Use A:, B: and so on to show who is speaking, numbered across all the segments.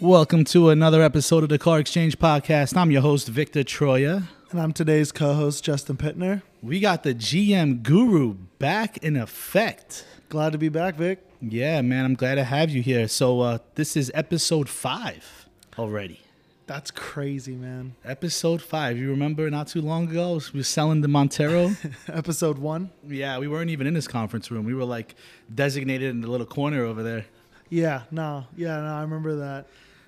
A: Welcome to another episode of the Car Exchange Podcast. I'm your host, Victor Troya.
B: And I'm today's co-host Justin Pittner.
A: We got the GM Guru back in effect.
B: Glad to be back, Vic.
A: Yeah, man, I'm glad to have you here. So, uh, this is episode five already.
B: That's crazy, man.
A: Episode five. You remember not too long ago, we were selling the Montero.
B: Episode one.
A: yeah, we weren't even in this conference room. We were like designated in the little corner over there.
B: Yeah, no, yeah, no, I remember that.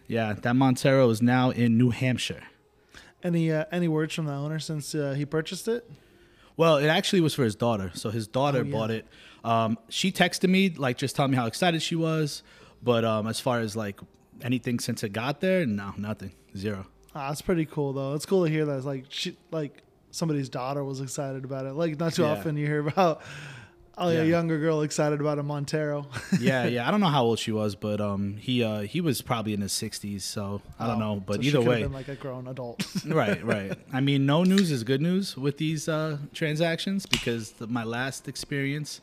A: Yeah, that Montero is now in New Hampshire.
B: Any uh, any words from the owner since uh, he purchased it?
A: Well, it actually was for his daughter. So his daughter
B: Oh, yeah.
A: bought it. Um, she texted me like just telling me how excited she was, but um, as far as like anything since it got there, no, nothing, zero.
B: Ah, it's pretty cool though. It's cool to hear that. It's like she, like somebody's daughter was excited about it. Like not too
A: Yeah.
B: often you hear about oh,
A: Yeah.
B: a younger girl excited about a Montero.
A: Yeah, yeah. I don't know how old she was, but um, he uh, he was probably in his sixties, so I don't
B: Oh,
A: know. But
B: so
A: either way,
B: been like a grown adult.
A: right, right. I mean, no news is good news with these uh, transactions because the, my last experience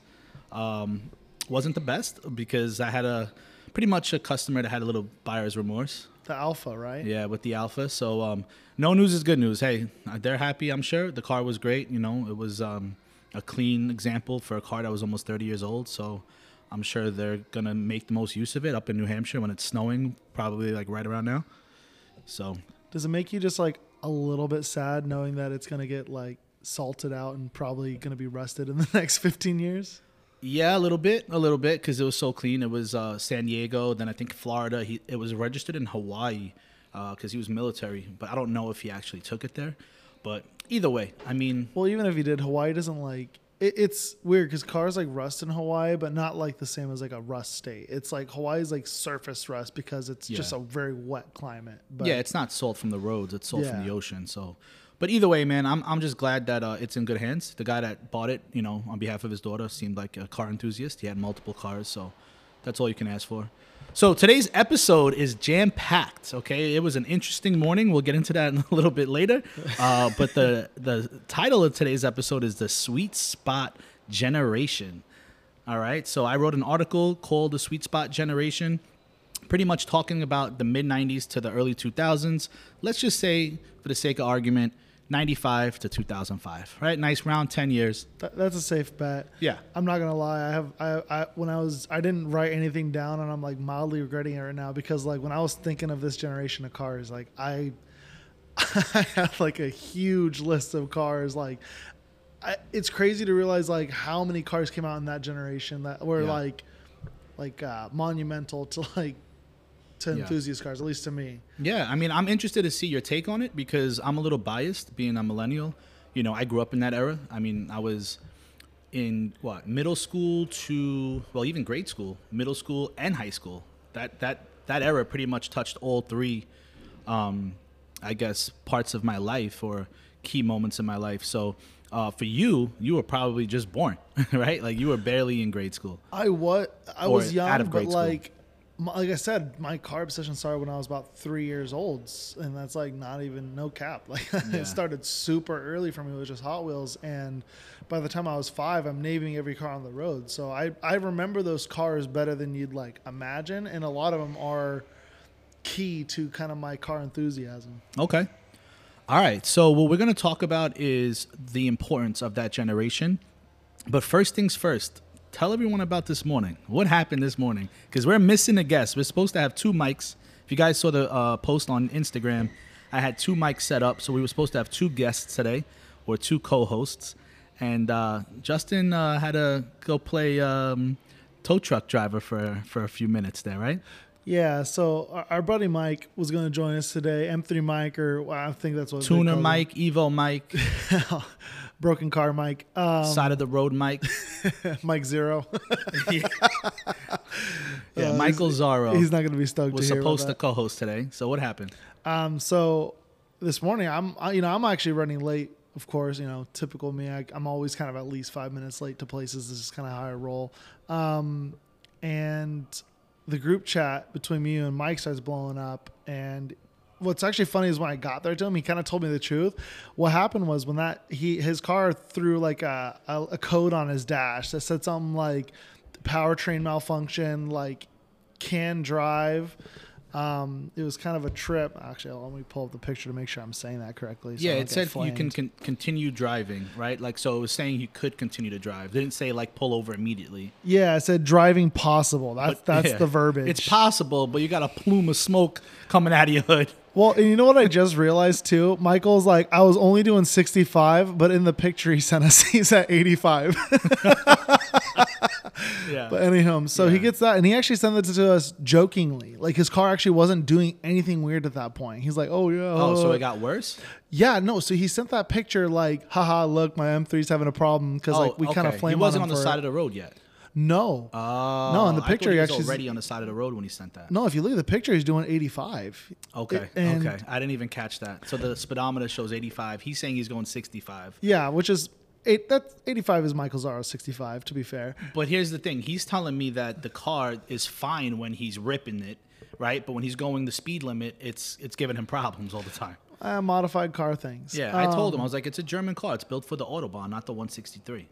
A: um, wasn't the best because I had a pretty much a customer that had a little buyer's remorse.
B: the Alfa, right?
A: Yeah, with the Alfa. So um, no news is good news. Hey, they're happy. I'm sure the car was great. You know, it was um, a clean example for a car that was almost 30 years old. So I'm sure they're gonna make the most use of it up in New Hampshire when it's snowing, probably like right around now. So
B: Does it make you just like a little bit sad knowing that it's gonna get like salted out and probably gonna be rusted in the next 15 years?
A: yeah, a little bit, a little bit, because it was so clean. It was uh, San Diego, then I think Florida. He it was registered in Hawaii because he was military, but I don't know if he actually took it there. But either way, I mean,
B: Well, even if he did, Hawaii doesn't like it, it's weird because cars like rust in Hawaii, but not like the same as like a rust state. It's like Hawaii's like surface rust because it's just
A: Yeah.
B: a very wet climate. But
A: yeah, it's not salt from the roads; it's salt from
B: Yeah.
A: the ocean. So, but either way, man, I'm I'm just glad that uh, it's in good hands. The guy that bought it, you know, on behalf of his daughter, seemed like a car enthusiast. He had multiple cars, so that's all you can ask for. So today's episode is jam packed. Okay, it was an interesting morning. We'll get into that in a little bit later. Uh, but the the title of today's episode is the sweet spot generation. All right, so I wrote an article called the sweet spot generation pretty much talking about the mid 90s to the early 2000s. Let's just say, for the sake of argument, 95 to 2005, right? Nice round 10 years.
B: th- that's a safe bet.
A: Yeah.
B: I'm not gonna lie. I have I, I when I was I didn't write anything down, and I'm like mildly regretting it right now because like when I was thinking of this generation of cars, like I I have like a huge list of cars. Like I, it's crazy to realize like how many cars came out in that generation that were
A: Yeah.
B: like like uh, monumental to like to
A: Yeah.
B: enthusiast cars, at least to me.
A: Yeah, I mean, I'm interested to see your take on it because I'm a little biased being a millennial. You know, I grew up in that era. I mean, I was in what middle school to well, even grade school, middle school and high school. That that that era pretty much touched all three, um, I guess, parts of my life or key moments in my life. So. Uh, for you, you were probably just born, right? Like you were barely in grade school.
B: I was I was young,
A: out of
B: but
A: grade school.
B: like like I said, my car obsession started when I was about three years old, and that's like not even no cap. Like
A: Yeah.
B: it started super early for me. It was just Hot Wheels, and by the time I was five, I'm naming every car on the road. So I I remember those cars better than you'd like imagine, and a lot of them are key to kind of my car enthusiasm.
A: Okay. All right. So what we're going to talk about is the importance of that generation. But first things first, tell everyone about this morning. What happened this morning? Because we're missing a guest. We're supposed to have two mics. If you guys saw the uh, post on Instagram, I had two mics set up. So we were supposed to have two guests today or two co-hosts. And uh, Justin uh, had to go play um, tow truck driver for, for a few minutes there, right?
B: Yeah, so our, our buddy Mike was going to join us today. M3 Mike, or well, I think that's what
A: Tuner
B: call him.
A: Evo Mike,
B: broken car Mike, um,
A: side of the road Mike.
B: Mike Zero.
A: yeah,
B: Uh,
A: Michael Zaro
B: He's not going to be stoked
A: was
B: to hear about
A: supposed to co-host today. So what happened?
B: Um, so this morning, I'm I, you know I'm actually running late. Of course, you know typical me. I, I'm always kind of at least five minutes late to places. This is kind of how I roll. Um, and the group chat between me and Mike starts blowing up, and what's actually funny is when I got there to him, he kind of told me the truth. What happened was when that he his car threw like a, a, a code on his dash that said something like powertrain malfunction, like can drive. Um, it was kind of a trip. Actually, let me pull up the picture to make sure I'm saying that correctly. so
A: yeah, it said you can con- continue driving, right? Like, so it was saying you could continue to drive. They didn't say like pull over immediately.
B: Yeah, it said driving possible. That's
A: But,
B: that's
A: yeah,
B: the verbiage.
A: It's possible, but you got a plume of smoke coming out of your hood.
B: Well, and you know what I just realized too? Michael's like, I was only doing 65, but in the picture he sent us, he's at 85.
A: Yeah.
B: but anyhow, so he gets that, and he actually sent it to us jokingly. Like his car actually wasn't doing anything weird at that point. He's like, oh, yeah.
A: oh, so
B: uh."
A: it got worse?
B: Yeah, no. So he sent that picture like, haha, look, my M3's having a problem because like we kind of
A: flamed. okay. He wasn't
B: on,
A: on the side
B: it.
A: of the road yet.
B: No.
A: Oh,
B: No, in the picture
A: he
B: he actually-
A: already on the side of the road when he sent that.
B: no, if you look at the picture, he's doing 85.
A: Okay,
B: And-
A: okay. I didn't even catch that. So the speedometer shows 85. He's saying he's going 65.
B: Yeah, which is eight. That 85 is Michael Zara's 65. To be fair,
A: But here's the thing. He's telling me that the car is fine when he's ripping it, right? But when he's going the speed limit, it's it's giving him problems all the time.
B: uh, modified car things.
A: Yeah, I told him I
B: Um,
A: was like, it's a German car. It's built for the autobahn, not the 163.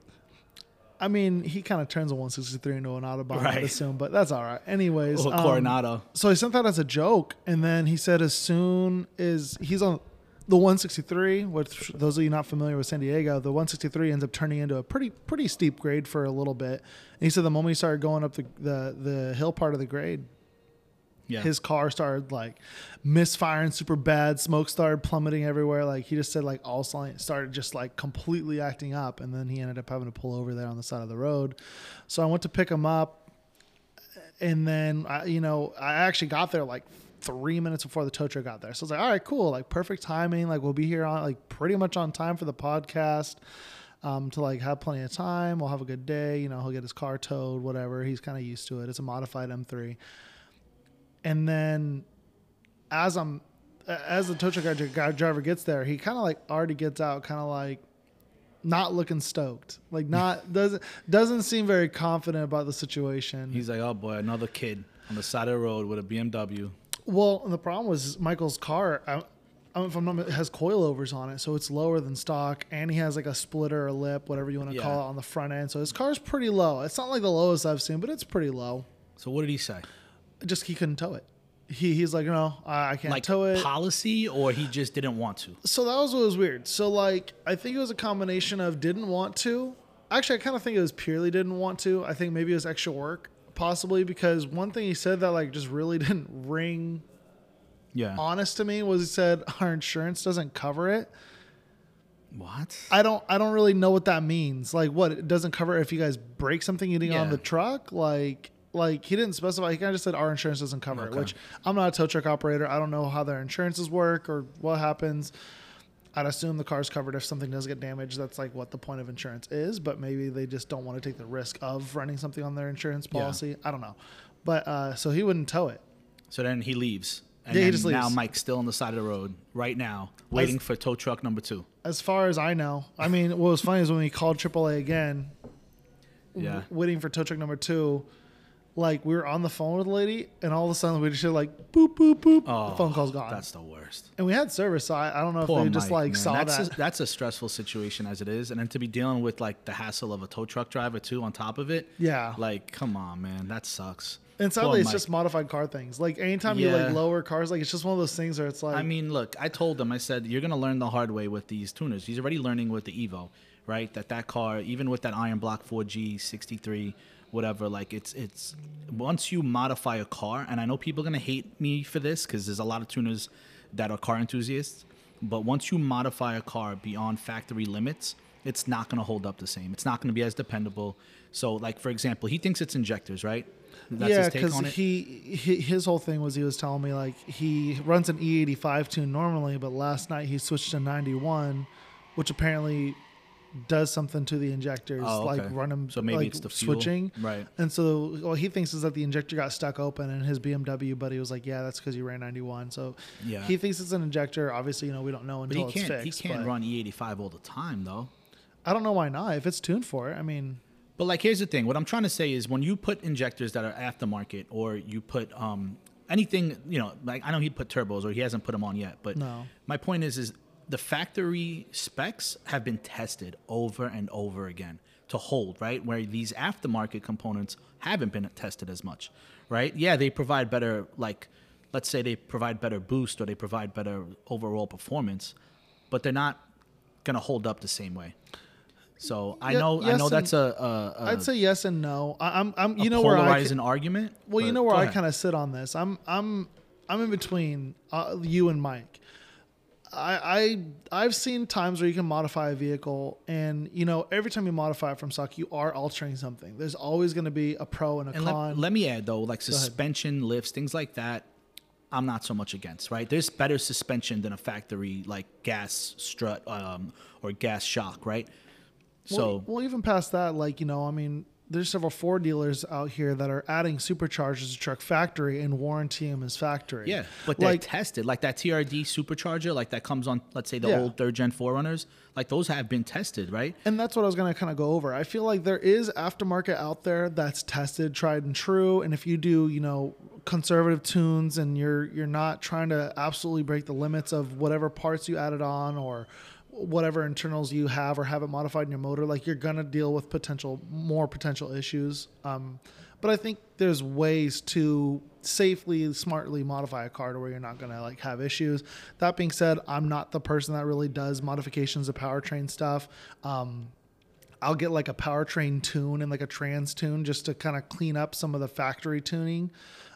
B: I mean, he kind of turns a 163 into an Autobahn, I'd assume, but that's all right. Anyways, um,
A: Coronado.
B: so he sent that as a joke, and then he said as soon as he's on the 163, which those of you not familiar with San Diego, the 163 ends up turning into a pretty pretty steep grade for a little bit. And he said the moment he started going up the the, the hill part of the grade,
A: Yeah.
B: his car started like misfiring super bad. Smoke started plummeting everywhere. Like he just said, like all started just like completely acting up, and then he ended up having to pull over there on the side of the road. So I went to pick him up, and then I, you know I actually got there like three minutes before the tow truck got there. So I was like, all right, cool, like perfect timing. Like we'll be here on like pretty much on time for the podcast. Um, to like have plenty of time, we'll have a good day. You know, he'll get his car towed, whatever. He's kind of used to it. It's a modified M3 and then as I'm as the tow truck driver gets there, he kind of like already gets out, kind of like not looking stoked, like not doesn't doesn't seem very confident about the situation.
A: He's like, oh boy, another kid on the side of the road with a BMW.
B: well, and the problem was Michael's car. i'm if i'm not, it has coilovers on it, so it's lower than stock, and he has like a splitter or lip, whatever you want to
A: Yeah.
B: call it, on the front end. So his car's pretty low. It's not like the lowest I've seen, but it's pretty low.
A: So what did he say?
B: Just he couldn't tow it. He, he's like, no, I, can't
A: Like
B: tow it.
A: policy, or he just didn't want to?
B: so that was what was weird. So like I think it was a combination of didn't want to. Actually, I kind of think it was purely didn't want to. I think maybe it was extra work, possibly because one thing he said that like just really didn't ring
A: Yeah.
B: honest to me was he said our insurance doesn't cover it.
A: What?
B: I don't I don't really know what that means. Like what it doesn't cover if you guys break something getting on the truck. Like like he didn't specify. He kind of just said our insurance doesn't cover
A: Okay.
B: it. Which I'm not a tow truck operator. I don't know how their insurances work or what happens. I'd assume the car's covered if something does get damaged. That's like what the point of insurance is. But maybe they just don't want to take the risk of running something on their insurance
A: Yeah.
B: policy. I don't know. But uh, so he wouldn't tow it.
A: So then he leaves. And
B: Yeah, he just
A: now
B: leaves.
A: Mike's still on the side of the road right now, waiting for tow truck number two.
B: As far as I know, I mean, what was funny is when we called AAA again,
A: Yeah.
B: w- waiting for tow truck number two. Like we were on the phone with the lady, and all of a sudden we just hear like boop boop boop.
A: Oh,
B: the phone call's gone,
A: That's the worst.
B: and we had service. So I, I don't know
A: Poor
B: if they just like
A: man.
B: saw
A: that's
B: that.
A: A, that's a stressful situation as it is, and then to be dealing with like the hassle of a tow truck driver too on top of it.
B: yeah,
A: Like, come on, man, that sucks.
B: and sadly it's
A: Mike.
B: just modified car things. Like anytime you like lower cars, like it's just one of those things where it's like,
A: I mean, look, I told him, I said, you're gonna learn the hard way with these tuners. He's already learning with the Evo, right? That that car, even with that Iron Block 4G 63, whatever, like it's it's once you modify a car, and I know people are gonna hate me for this because there's a lot of tuners that are car enthusiasts, but once you modify a car beyond factory limits, it's not gonna hold up the same. It's not gonna be as dependable. So, like for example, he thinks it's injectors, right? That's
B: yeah, because he, he his whole thing was he was telling me like he runs an E85 tune normally, but last night he switched to 91, which apparently does something to the injectors,
A: Oh,
B: like
A: okay.
B: run them.
A: So maybe
B: like,
A: it's the fuel.
B: switching.
A: right?
B: And so what he thinks is that the injector got stuck open, and his BMW buddy was like, "Yeah, that's because you ran 91." So
A: Yeah.
B: he thinks it's an injector. Obviously, you know we don't know until
A: he
B: it's
A: can't.
B: fixed.
A: he can't run E85 all the time, though.
B: I don't know why not. If it's tuned for it, I mean,
A: But like, here's the thing. What I'm trying to say is, when you put injectors that are aftermarket, or you put um, anything, you know, like I know he put turbos, or he hasn't put them on yet. But
B: No.
A: my point is, is the factory specs have been tested over and over again to hold, right? Where these aftermarket components haven't been tested as much, right? Yeah, they provide better like let's say they provide better boost or they provide better overall performance, but they're not going to hold up the same way. So I know I know that's a, a, a
B: I'd say yes and no. I, I'm, I'm,
A: a
B: you know where I,
A: polarizing
B: ca-
A: argument.
B: well, you know where I kind of sit on this. I'm, I'm, I'm in between uh, you and Mike. I, I, I've seen times where you can modify a vehicle, and you know, every time you modify it from stock, you are altering something. There's always going to be a pro and a
A: And
B: con.
A: let, let me add though, like suspension lifts, things like that. I'm not so much against, right? There's better suspension than a factory like gas strut um, or gas shock, right?
B: Well,
A: So
B: well, even past that, like you know, I mean, there's several Ford dealers out here that are adding superchargers to truck factory and warranty them as factory.
A: yeah, but they're
B: like
A: tested. Like that TRD supercharger, like that comes on, let's say the
B: Yeah.
A: old third gen 4Runners, like those have been tested, right?
B: And that's what I was going to kind of go over. I feel like there is aftermarket out there that's tested, tried and true. And if you do, you know, conservative tunes and you're you're not trying to absolutely break the limits of whatever parts you added on or whatever internals you have or have it modified in your motor, like you're to deal with potential more potential issues. Um, but I think there's ways to safely, smartly modify a car to where you're not to like have issues. That being said, I'm not the person that really does modifications of powertrain stuff. Um, I'll get like a powertrain tune and like a trans tune just to kind of clean up some of the factory tuning.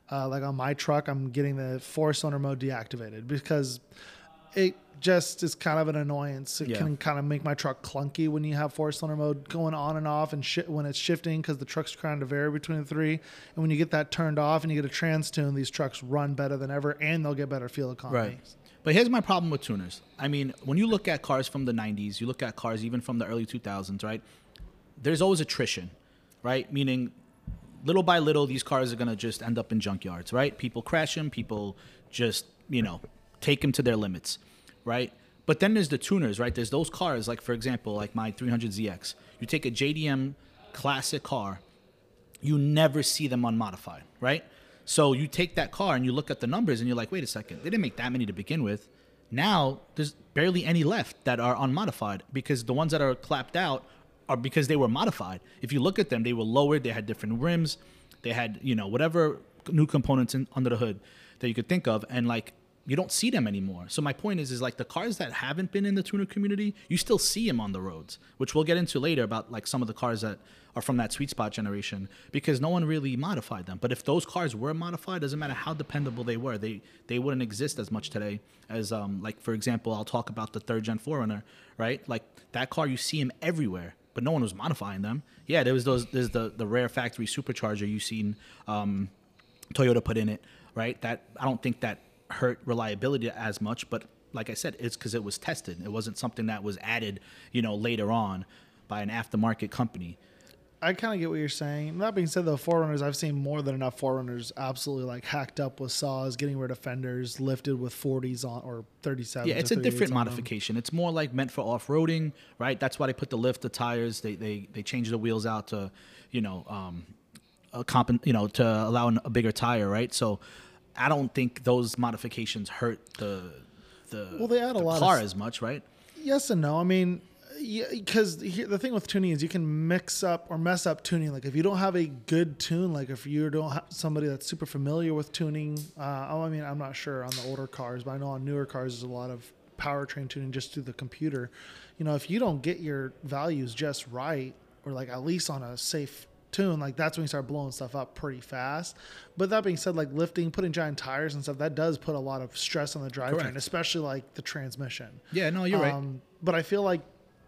B: Uh, like on my truck, I'm getting the four cylinder mode deactivated because it just is kind of an annoyance. It
A: Yeah.
B: can kind of make my truck clunky when you have four cylinder mode going on and off and shi when it's shifting because the truck's trying to vary between the three. And when you get that turned off and you get a trans tune, these trucks run better than ever and they'll get better fuel economy.
A: Right. But here's my problem with tuners. I mean, when you look at cars from the 90s, you look at cars even from the early 2000s, right? There's always attrition, right? Meaning, little by little, these cars are going to just end up in junkyards, right? People crash them, people just, you know, take them to their limits, right? But then there's the tuners, right? There's those cars, like, for example, like my 300ZX. You take a JDM classic car, you never see them unmodified, right? So you take that car and you look at the numbers and you're like, wait a second, they didn't make that many to begin with. Now there's barely any left that are unmodified because the ones that are clapped out are because they were modified. If you look at them, they were lowered, they had different rims, they had, you know, whatever new components in, under the hood that you could think of. And like, you don't see them anymore. So my point is, is like the cars that haven't been in the tuner community, you still see them on the roads, which we'll get into later about like some of the cars that are from that sweet spot generation because no one really modified them. But if those cars were modified, doesn't matter how dependable they were, they they wouldn't exist as much today as um like for example, I'll talk about the third gen 4Runner, right? Like that car, you see them everywhere. But no one was modifying them. Yeah, there was those. There's the the rare factory supercharger you've seen um, Toyota put in it, right? That I don't think that hurt reliability as much, but like I said, it's because it was tested. It wasn't something that was added, you know, later on by an aftermarket company.
B: I kind of get what you're saying. That being said, though, 4Runners, I've seen more than enough 4Runners absolutely like hacked up with saws, getting rid of fenders, lifted with 40s on or 37s.
A: Yeah, it's a different modification. It's more like meant for off-roading, right? That's why they put the lift, the tires. They they they change the wheels out to, you know, um, a comp, you know, to allow an, a bigger tire, right? So, I don't think those modifications hurt the the
B: Well, they add a lot of
A: car
B: s-
A: as much, right?
B: Yes and no. I mean, because the thing with tuning is you can mix up or mess up tuning. Like if you don't have a good tune, like if you don't have somebody that's super familiar with tuning, uh, oh, I mean, I'm not sure on the older cars, but I know on newer cars there's a lot of powertrain tuning just through the computer. You know, if you don't get your values just right, or like at least on a safe tune, like that's when you start blowing stuff up pretty fast. But that being said, like lifting, putting giant tires and stuff, that does put a lot of stress on the drivetrain, especially like the transmission.
A: Yeah, no, you're right.
B: Um, but I feel like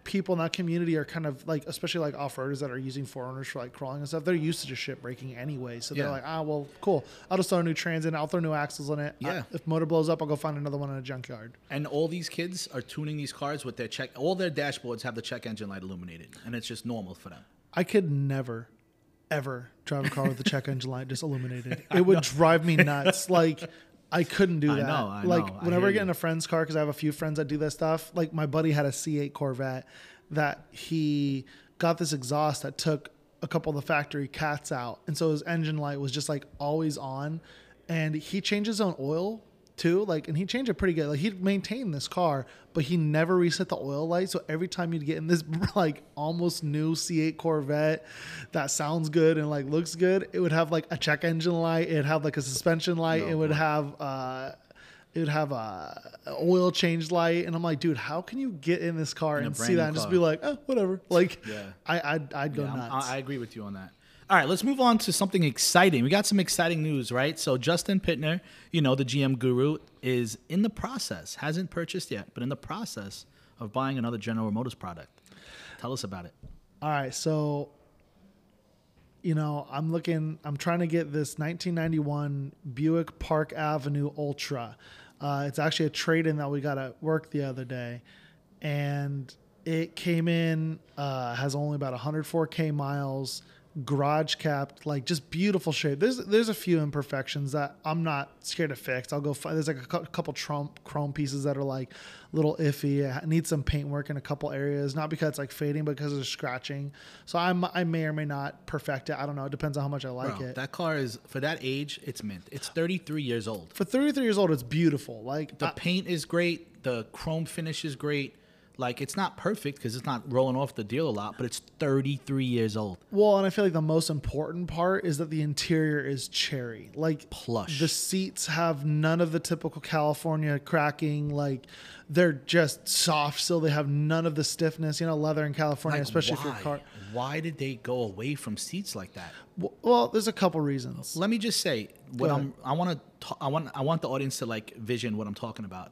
B: people in that community are kind of like, especially like off-roaders that are using 4Runners for like crawling and stuff. They're used to just shit breaking anyway, so
A: Yeah.
B: they're like, ah, well, cool. I'll just throw a new trans in. I'll throw new axles in it. I-
A: Yeah.
B: if motor blows up, I'll go find another one in a junkyard.
A: And all these kids are tuning these cars with their check. All their dashboards have the check engine light illuminated, and it's just normal for them.
B: I could never, ever drive a car with the check engine light just illuminated. It would drive me nuts. Like. I couldn't do
A: I
B: that.
A: know, I
B: like
A: know.
B: Whenever
A: hear
B: I get
A: you.
B: in a friend's car, because I have a few friends that do this stuff. Like my buddy had a C8 Corvette that he got this exhaust that took a couple of the factory cats out, and so his engine light was just like always on. And he changed his own oil too. Like, and he changed it pretty good. Like, he maintained this car, but he never reset the oil light. So every time you'd get in this like almost new C8 Corvette that sounds good and like looks good, it would have like a check engine light. It'd have like a suspension light.
A: No,
B: it would
A: boy.
B: have uh, it would have a oil change light, and I'm like, dude, how can you get in this car
A: In
B: and see that and just be like, oh, whatever. Like,
A: Yeah.
B: I I'd, I'd go
A: Yeah,
B: nuts.
A: I, I agree with you on that. All right, let's move on to something exciting. We got some exciting news, right? So Justin Pittner, you know, the GM guru, is in the process, hasn't purchased yet, but in the process of buying another General Motors product. Tell us about it.
B: All right, so you know, I'm looking. I'm trying to get this 1991 Buick Park Avenue Ultra. Uh, it's actually a trade-in that we got at work the other day, and it came in uh, has only about 104k miles, garage capped, like just beautiful shape. There's there's a few imperfections that I'm not scared to fix. I'll go. Find, there's like a cou- couple Trump chrome pieces that are like a little iffy. It needs some paint work in a couple areas, not because it's like fading, but because of scratching. So I'm I may or may not perfect it. I don't know. It depends on how much I like
A: Bro,
B: it.
A: that car is for that age, it's mint. It's 33 years old.
B: For 33 years old, it's beautiful. Like
A: The
B: I-
A: paint is great. The chrome finish is great. Like it's not perfect because it's not rolling off the deal a lot, but it's 33 years old.
B: Well, and I feel like the most important part is that the interior is cherry. Like
A: Plush.
B: The seats have none of the typical California cracking. Like they're just soft still. They have none of the stiffness. You know, leather in California,
A: Like,
B: especially
A: why?
B: if your car.
A: Why did they go away from seats like that?
B: Well, there's a couple reasons.
A: Let me just say what I'm. I want to. I want. I want the audience to like vision what I'm talking about.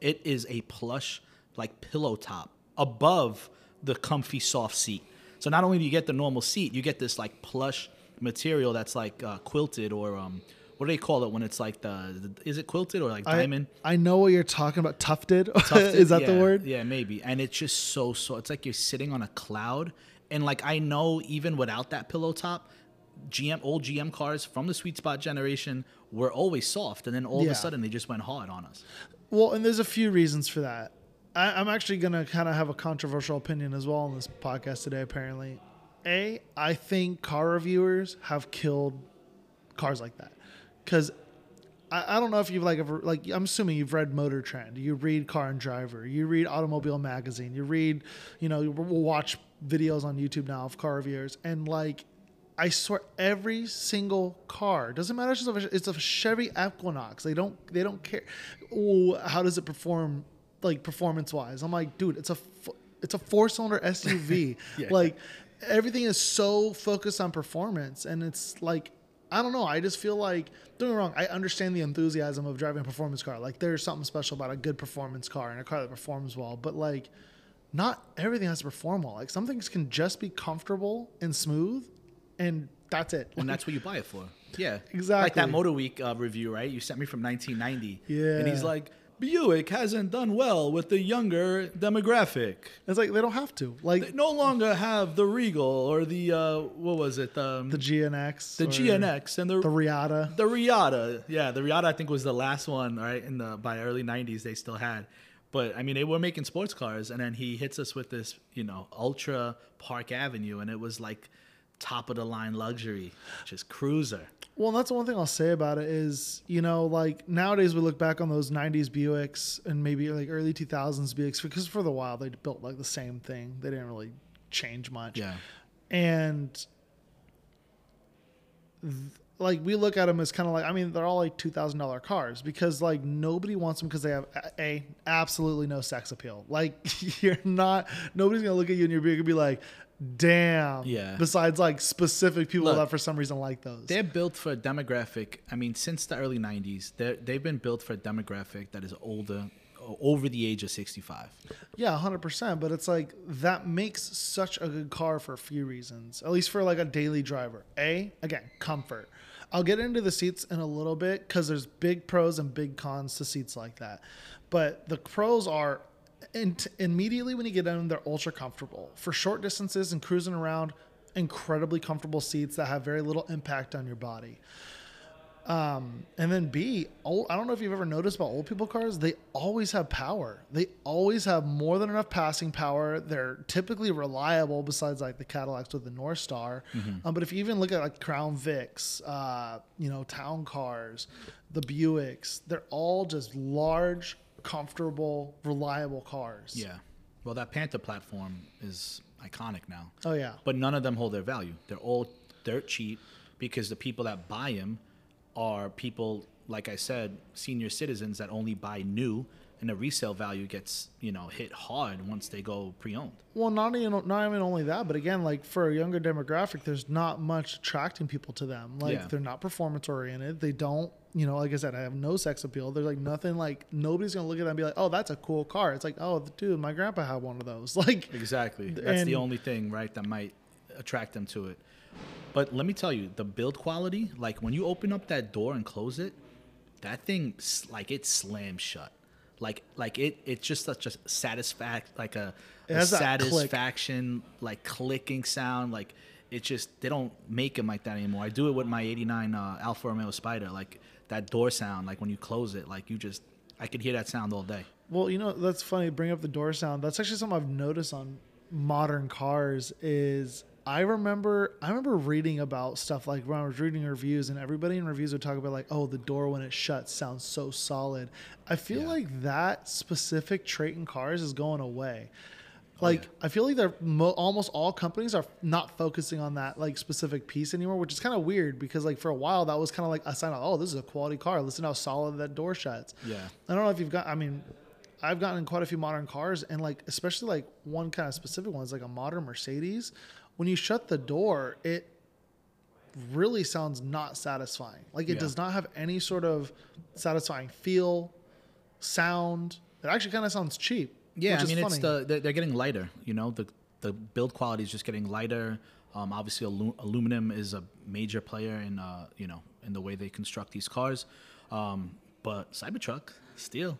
A: It is a plush, like pillow top above the comfy soft seat. So not only do you get the normal seat, you get this like plush material that's like uh, quilted or um, what do they call it when it's like the? Is it quilted or like
B: I,
A: diamond?
B: I know what you're talking about. Tufted.
A: Tufted?
B: is that the word?
A: Yeah, maybe. And it's just so so. It's like you're sitting on a cloud. And like I know, even without that pillow top, GM old GM cars from the sweet spot generation were always soft, and then all
B: Yeah.
A: of a sudden they just went hard on us.
B: Well, and there's a few reasons for that. I, I'm actually going to kind of have a controversial opinion as well on this podcast today, apparently. A, I think car reviewers have killed cars like that. Because I, I don't know if you've like ever, like, I'm assuming you've read Motor Trend, you read Car and Driver, you read Automobile Magazine, you read, you know, you watch videos on YouTube now of car reviewers. And like, I swear, every single car doesn't matter. It's a, it's a Chevy Equinox. They don't. They don't care. Oh, how does it perform? Like performance wise, I'm like, dude, it's a it's a four cylinder SUV.
A: Yeah.
B: Like everything is so focused on performance, and it's like I don't know. I just feel like don't get me wrong. I understand the enthusiasm of driving a performance car. Like there's something special about a good performance car and a car that performs well. But like, not everything has to perform well. Like some things can just be comfortable and smooth, and that's it.
A: and that's what you buy it for. Yeah,
B: exactly.
A: Like that Motor Week uh, review, right? You sent me from 1990. Yeah, and he's like, Buick hasn't done well with the younger demographic.
B: It's like they don't have to.
A: They
B: Like
A: no longer have the Regal or the uh, what was it? Um,
B: the GNX,
A: the
B: or
A: GNX and the
B: the Reatta.
A: The Reatta, yeah, the Reatta I think was the last one, right? In the by early '90s, they still had, but I mean, they were making sports cars, and then he hits us with this, you know, Ultra Park Avenue, and it was like top of the line luxury, just cruiser.
B: Well, that's the one thing I'll say about it is, you know, like nowadays we look back on those 90s Buicks and maybe like early 2000s Buicks because for the while they built like the same thing. They didn't really change much.
A: Yeah,
B: And th- like we look at them as kind of like I mean they're all like two thousand dollar cars because like nobody wants them because they have a, a absolutely no sex appeal. Like you're not nobody's gonna look at you in your Buick and be like, damn.
A: Yeah.
B: Besides like specific people
A: Look,
B: that for some reason like those.
A: they're built for a demographic. I mean, since the early '90s, they they've been built for a demographic that is older, over the age of 65.
B: Yeah, hundred percent. But it's like that makes such a good car for a few reasons. At least for like a daily driver. A again, comfort. I'll get into the seats in a little bit because there's big pros and big cons to seats like that. But the pros are in immediately when you get in, them, they're ultra comfortable for short distances and cruising around. Incredibly comfortable seats that have very little impact on your body Um, and then B, old, I don't know if you've ever noticed about old people cars, they always have power. They always have more than enough passing power. They're typically reliable, besides like the Cadillacs with the Northstar. Um, but if you even look at like Crown Vics, uh, you know, town cars, the Buicks, they're all just large, comfortable, reliable cars.
A: Yeah. Well, that Panther platform is iconic now.
B: Oh yeah.
A: But none of them hold their value. They're all dirt cheap because the people that buy them are people, like I said, senior citizens that only buy new, and the resale value gets you know hit hard once they go pre-owned.
B: Well, not even not even only that, but again, like for a younger demographic, there's not much attracting people to them. Like
A: Yeah.
B: they're not performance oriented. They don't, you know, like I said, I have no sex appeal. There's like nothing like nobody's gonna look at that and be like, oh, that's a cool car. It's like, oh, dude, my grandpa had one of those. Like,
A: Exactly. That's the only thing, right, that might attract them to it. But let me tell you, the build quality, like when you open up that door and close it, that thing like it slams shut. Like like it it's just such a satisfact like a, a
B: that click.
A: satisfaction like clicking sound like it just they don't make them like that anymore. I do it with my 89 uh, Alfa Romeo Spider like that door sound like when you close it like you just I could hear that sound all day.
B: well, you know, that's funny. Bring up the door sound. That's actually something I've noticed on modern cars. Is I remember I remember reading about stuff like when I was reading reviews, and everybody in reviews would talk about like, oh, the door when it shuts sounds so solid. I feel
A: Yeah.
B: like that specific trait in cars is going away. Like
A: yeah.
B: I feel like they're mo- almost all companies are not focusing on that like specific piece anymore, which is kind of weird because like for a while that was kind of like a sign of oh this is a quality car. Listen how solid that door shuts.
A: Yeah.
B: I don't know if you've got. I mean, I've gotten quite a few modern cars, and like especially like one kind of specific one is like a modern Mercedes. When you shut the door, it really sounds not satisfying. Like it
A: Yeah.
B: does not have any sort of satisfying feel, sound. It actually kind of sounds cheap.
A: Yeah, I mean, it's the they're, getting lighter. You know, the the build quality is just getting lighter. Um, obviously, alu- aluminum is a major player in uh, you know in the way they construct these cars. Um, but Cybertruck, steel.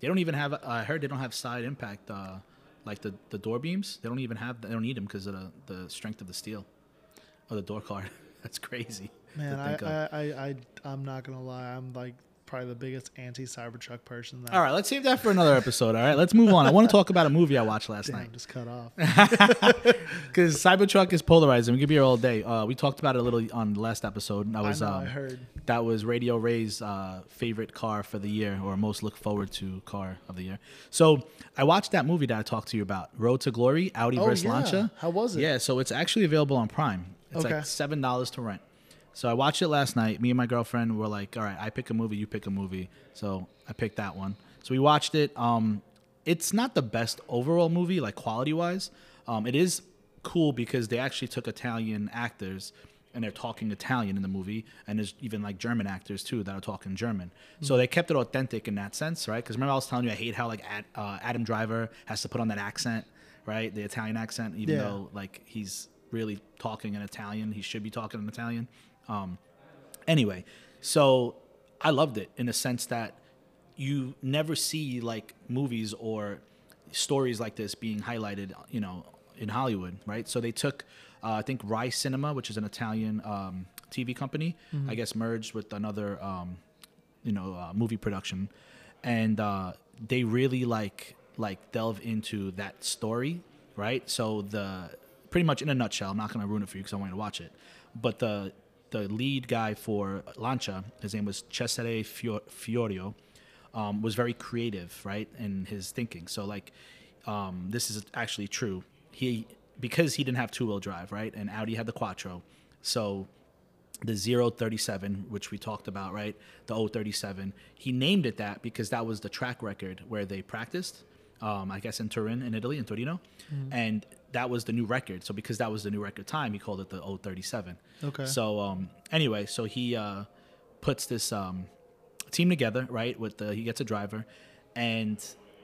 A: They don't even have. I heard they don't have side impact uh, like the the door beams. They don't even have. They don't need them because of the, the strength of the steel of the door card. That's crazy.
B: Man, I. I, I, I, I'm not gonna lie. I'm like probably the biggest anti Cybertruck person. That
A: all right, let's save that for another episode. All right, let's move on. I want to talk about a movie I watched last
B: damn,
A: night.
B: just cut off.
A: Because Cybertruck is polarizing. We could be here all day. Uh, we talked about it a little on the last episode. That
B: I
A: was
B: know.
A: um,
B: I heard.
A: that was Radio Ray's uh, favorite car for the year, or most look forward to car of the year. So I watched that movie that I talked to you about, Road to Glory, Audi
B: Oh,
A: versus
B: yeah.
A: Lancia.
B: How was it?
A: Yeah, so it's actually available on Prime. It's
B: Okay.
A: like seven dollars to rent. So I watched it last night. Me and my girlfriend were like, "All right, I pick a movie, you pick a movie." So I picked that one. So we watched it. Um, it's not the best overall movie, like quality wise. Um, it is cool because they actually took Italian actors and they're talking Italian in the movie, and there's even like German actors too that are talking German. So they kept it authentic in that sense, right? Because remember I was telling you I hate how like Ad, uh, Adam Driver has to put on that accent, right? The Italian accent, even
B: Yeah.
A: though like he's really talking in Italian, he should be talking in Italian. Um, anyway, so I loved it in the sense that you never see like movies or stories like this being highlighted, you know, in Hollywood, right? So they took, uh, I think, Rai Cinema, which is an Italian um, TV company, I guess merged with another, um, you know, uh, movie production, and uh, they really like like delve into that story, right? So the pretty much in a nutshell, I'm not gonna ruin it for you because I want you to watch it, but the the lead guy for Lancia, his name was Cesare Fio- Fiorio, um, was very creative, right, in his thinking. So like, um, this is actually true. He because he didn't have two wheel drive, right, and Audi had the Quattro, so the 037, which we talked about, right, the 037, he named it that because that was the track record where they practiced. Um, I guess in Turin, in Italy, in Torino, and that was the new record. So because that was the new record time, he called it the 037.
B: Okay.
A: So um, anyway, so he uh, puts this um, team together, right? With the he gets a driver, and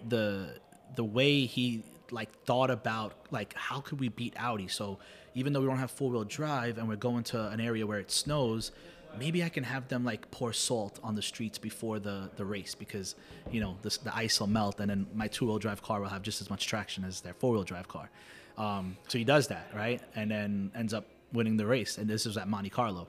A: the the way he like thought about like how could we beat Audi? So even though we don't have four wheel drive and we're going to an area where it snows, maybe I can have them like pour salt on the streets before the the race because you know the the ice will melt and then my two wheel drive car will have just as much traction as their four wheel drive car. Um, so he does that, right? And then ends up winning the race. And this is at Monte Carlo.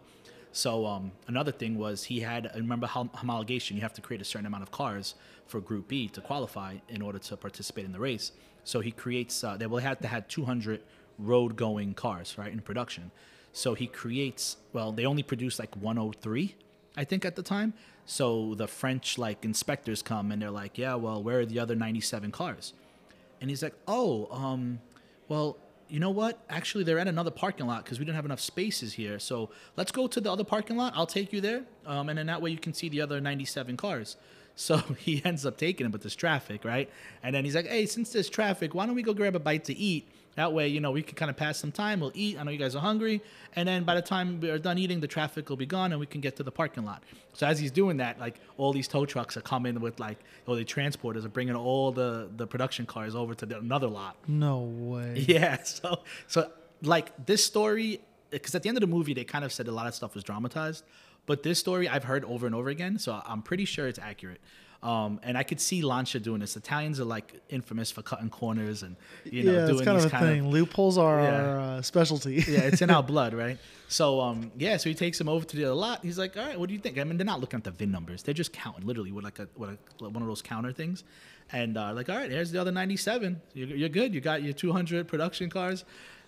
A: So um, another thing was he had remember hom- homologation. You have to create a certain amount of cars for Group B to qualify in order to participate in the race. So he creates. Uh, they will have to have 200 road going cars right in production. So he creates. Well, they only produce like 103, I think, at the time. So the French like inspectors come and they're like, yeah, well, where are the other 97 cars? And he's like, oh, um, well, you know what? Actually, they're at another parking lot because we don't have enough spaces here. So let's go to the other parking lot. I'll take you there, um, and then that way you can see the other 97 cars. So he ends up taking him, but there's traffic, right? And then he's like, hey, since there's traffic, why don't we go grab a bite to eat? That way, you know, we can kind of pass some time. We'll eat. I know you guys are hungry. And then by the time we're done eating, the traffic will be gone and we can get to the parking lot. So as he's doing that, like all these tow trucks are coming with like, or the transporters are bringing all the, the production cars over to the, another lot.
B: No way.
A: Yeah. So, so like this story, because at the end of the movie, they kind of said a lot of stuff was dramatized. But this story I've heard over and over again, so I'm pretty sure it's accurate. Um, and I could see Lancia doing this. Italians are like infamous for cutting corners and you know
B: yeah,
A: doing
B: it's kind
A: these
B: of a
A: kind
B: thing.
A: of
B: Loopholes are
A: Yeah.
B: our uh, specialty.
A: yeah, it's in our blood, right? So um, yeah, so he takes him over to the other lot. He's like, all right, what do you think? I mean, they're not looking at the VIN numbers; they're just counting, literally, with like a with a, one of those counter things. And uh, like, all right, here's the other 97. You're, you're good. You got your 200 production cars.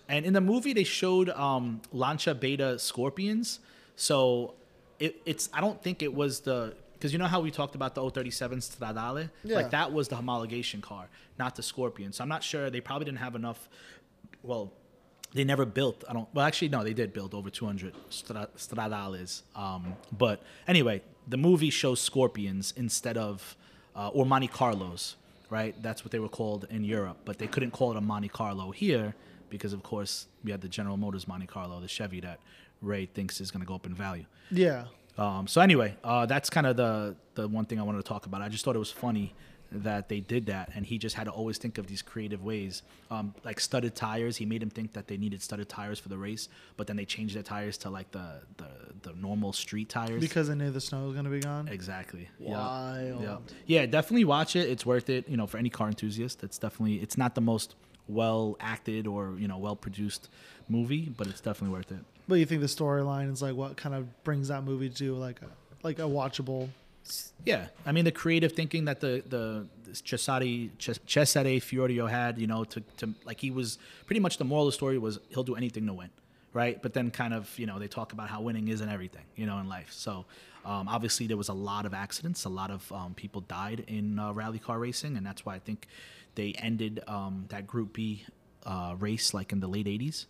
A: And in the movie, they showed um, Lancia Beta Scorpions. So it, it's I don't think it was the because you know how we talked about the 037 Stradale,
B: Yeah.
A: like that was the homologation car, not the Scorpion. So I'm not sure they probably didn't have enough. Well, they never built. I don't. Well, actually, no, they did build over 200 Stra- Stradales. Um, but anyway, the movie shows Scorpions instead of uh, or Monte Carlos, right? That's what they were called in Europe, but they couldn't call it a Monte Carlo here because, of course, we had the General Motors Monte Carlo, the Chevy that Ray thinks is going to go up in value.
B: yeah.
A: Um, so anyway, uh, that's kind of the the one thing I wanted to talk about. I just thought it was funny that they did that, and he just had to always think of these creative ways, um, like studded tires. He made him think that they needed studded tires for the race, but then they changed their tires to like the the, the normal street tires.
B: Because I knew the snow was going to be gone.
A: Exactly. Yeah.
B: Wild.
A: Yeah. Yeah, definitely watch it. It's worth it. You know, for any car enthusiast, it's definitely it's not the most well acted or you know well produced movie, but it's definitely worth it.
B: But you think the storyline is like what kind of brings that movie to like a like a watchable?
A: Yeah, I mean the creative thinking that the the Cesare Ces- Cesare Fiorio had, you know, to, to like he was pretty much the moral of the story was he'll do anything to win, right? But then kind of you know they talk about how winning isn't everything, you know, in life. So um, obviously there was a lot of accidents, a lot of um, people died in uh, rally car racing, and that's why I think they ended um, that Group B uh, race like in the late '80s.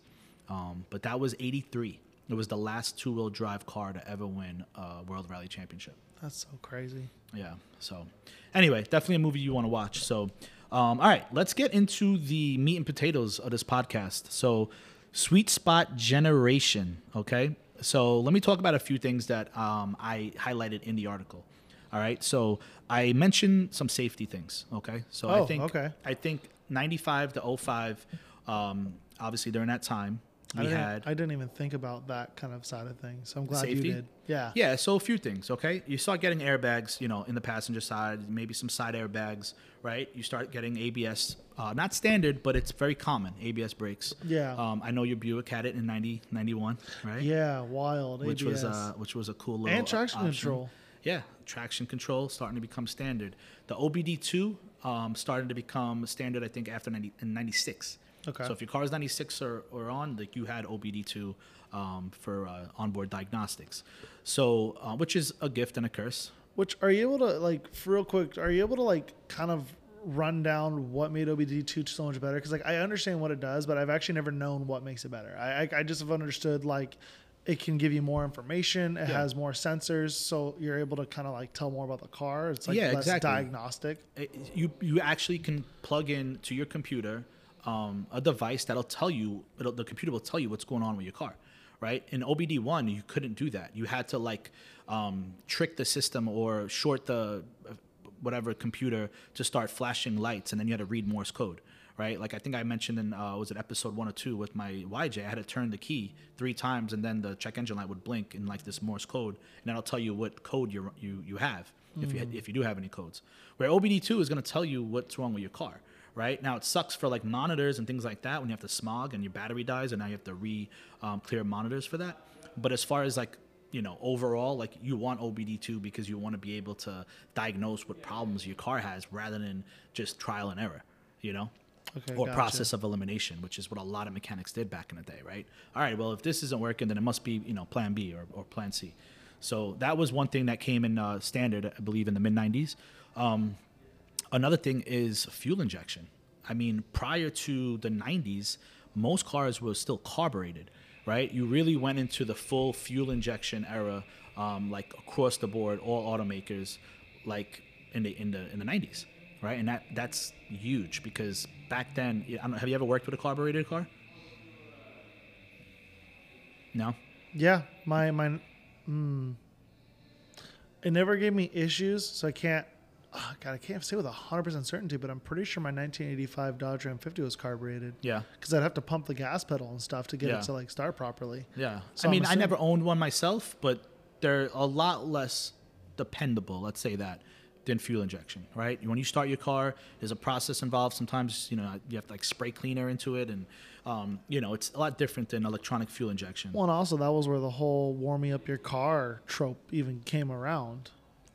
A: Um, but that was '83. It was the last two-wheel drive car to ever win a World Rally Championship.
B: That's so crazy.
A: Yeah. So, anyway, definitely a movie you want to watch. So, um, all right, let's get into the meat and potatoes of this podcast. So, Sweet Spot Generation. Okay. So, let me talk about a few things that um, I highlighted in the article. All right. So, I mentioned some safety things. Okay. So, I
B: Oh,
A: think
B: okay.
A: I think 95 to 05, um, obviously during that time,
B: I
A: we
B: didn't,
A: had
B: I didn't even think about that kind of side of things. So I'm glad
A: Safety?
B: you did. Yeah.
A: Yeah, so a few things, okay? You start getting airbags, you know, in the passenger side, maybe some side airbags, right? You start getting ABS, uh, not standard, but it's very common, ABS brakes.
B: Yeah.
A: Um, I know your Buick had it in 90, 91, right?
B: Yeah. Wild.
A: Which
B: ABS.
A: was uh, which was a cool little
B: and traction
A: option.
B: control.
A: Yeah, traction control starting to become standard. The OBD2 um, started to become standard, I think, after 90, in 96.
B: Okay.
A: So if your car is 96 or, or on, like you had OBD2 um, for uh, onboard diagnostics. So, uh, which is a gift and a curse.
B: Which are you able to like for real quick? Are you able to like kind of run down what made OBD two so much better? Because like I understand what it does, but I've actually never known what makes it better. I I, I just have understood like it can give you more information. It
A: Yeah.
B: has more sensors, so you're able to kind of like tell more about the car. It's like
A: Yeah,
B: less
A: exactly.
B: diagnostic.
A: it- you you actually can plug in to your computer um, a device that'll tell you it'll, the computer will tell you what's going on with your car right in obd one you couldn't do that you had to like um, trick the system or short the uh, whatever computer to start flashing lights and then you had to read morse code right like i think i mentioned in uh, was it episode one or two with my yj i had to turn the key three times and then the check engine light would blink in like this morse code and that'll tell you what code you you you have if you if you do have any codes. Where OBD2 is going to tell you what's wrong with your car. Right now, it sucks for like monitors and things like that when you have to smog and your battery dies, and now you have to re um, clear monitors for that. But as far as like you know, overall, like you want OBD2 because you want to be able to diagnose what problems your car has rather than just trial and error, you know?
B: Okay,
A: or
B: gotcha.
A: process of elimination, which is what a lot of mechanics did back in the day, right? All right, well, if this isn't working, then it must be, you know, plan B or, or plan C. So that was one thing that came in uh, standard, I believe, in the mid 90s. Um, another thing is fuel injection. I mean, prior to the 90s, most cars were still carbureted, right? You really went into the full fuel injection era, um, like across the board, all automakers, like in the in the in the 90s, right? And that that's huge because back then, I don't have you ever worked with a carbureted car? No.
B: Yeah, my my, mm, it never gave me issues, so I can't. Oh, God, I can't say with hundred percent certainty, but I'm pretty sure my 1985 Dodge Ram 50 was carbureted.
A: Yeah.
B: because I'd have to pump the gas pedal and stuff to get
A: Yeah.
B: it to like start properly.
A: Yeah.
B: So
A: I mean, I never owned one myself, but they're a lot less dependable, let's say that, than fuel injection, right? When you start your car, there's a process involved. Sometimes, you know, you have to like spray cleaner into it. And, um, you know, it's a lot different than electronic fuel injection.
B: Well, and also that was where the whole warming up your car trope even came around.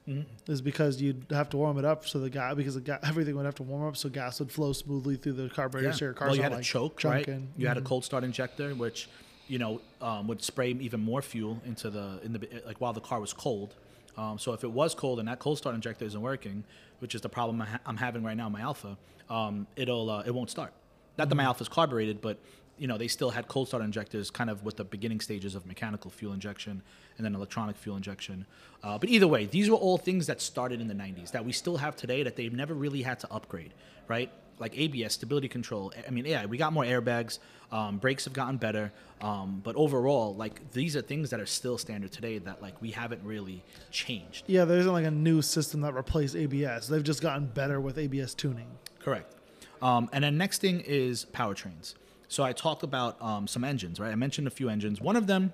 A: Mm-hmm.
B: Is because you'd have to warm it up so the gas because the everything would have to warm up so gas would flow smoothly through the carburetor so your car's
A: well, you had
B: like
A: a choke, right? You had a
B: Mhm.
A: cold start injector, which, you know, um, would spray even more fuel into the in the like while the car was cold. Um, so if it was cold and that cold start injector isn't working, which is the problem I ha- I'm having right now in my Alfa, um, it'll uh, it won't start. Not that my Alfa's carbureted, but you know they still had cold start injectors, kind of with the beginning stages of mechanical fuel injection and then electronic fuel injection. Uh, but either way, these were all things that started in the 90s that we still have today that they've never really had to upgrade, right? Like ABS, stability control. I mean, yeah, we got more airbags, um, brakes have gotten better, um, but overall, like these are things that are still standard today that like we haven't really changed.
B: Yeah, there isn't like a new system that replaced ABS. They've just gotten better with ABS tuning.
A: Correct. Um, and then next thing is powertrains. So I talked about um, some engines, right? I mentioned a few engines. One of them,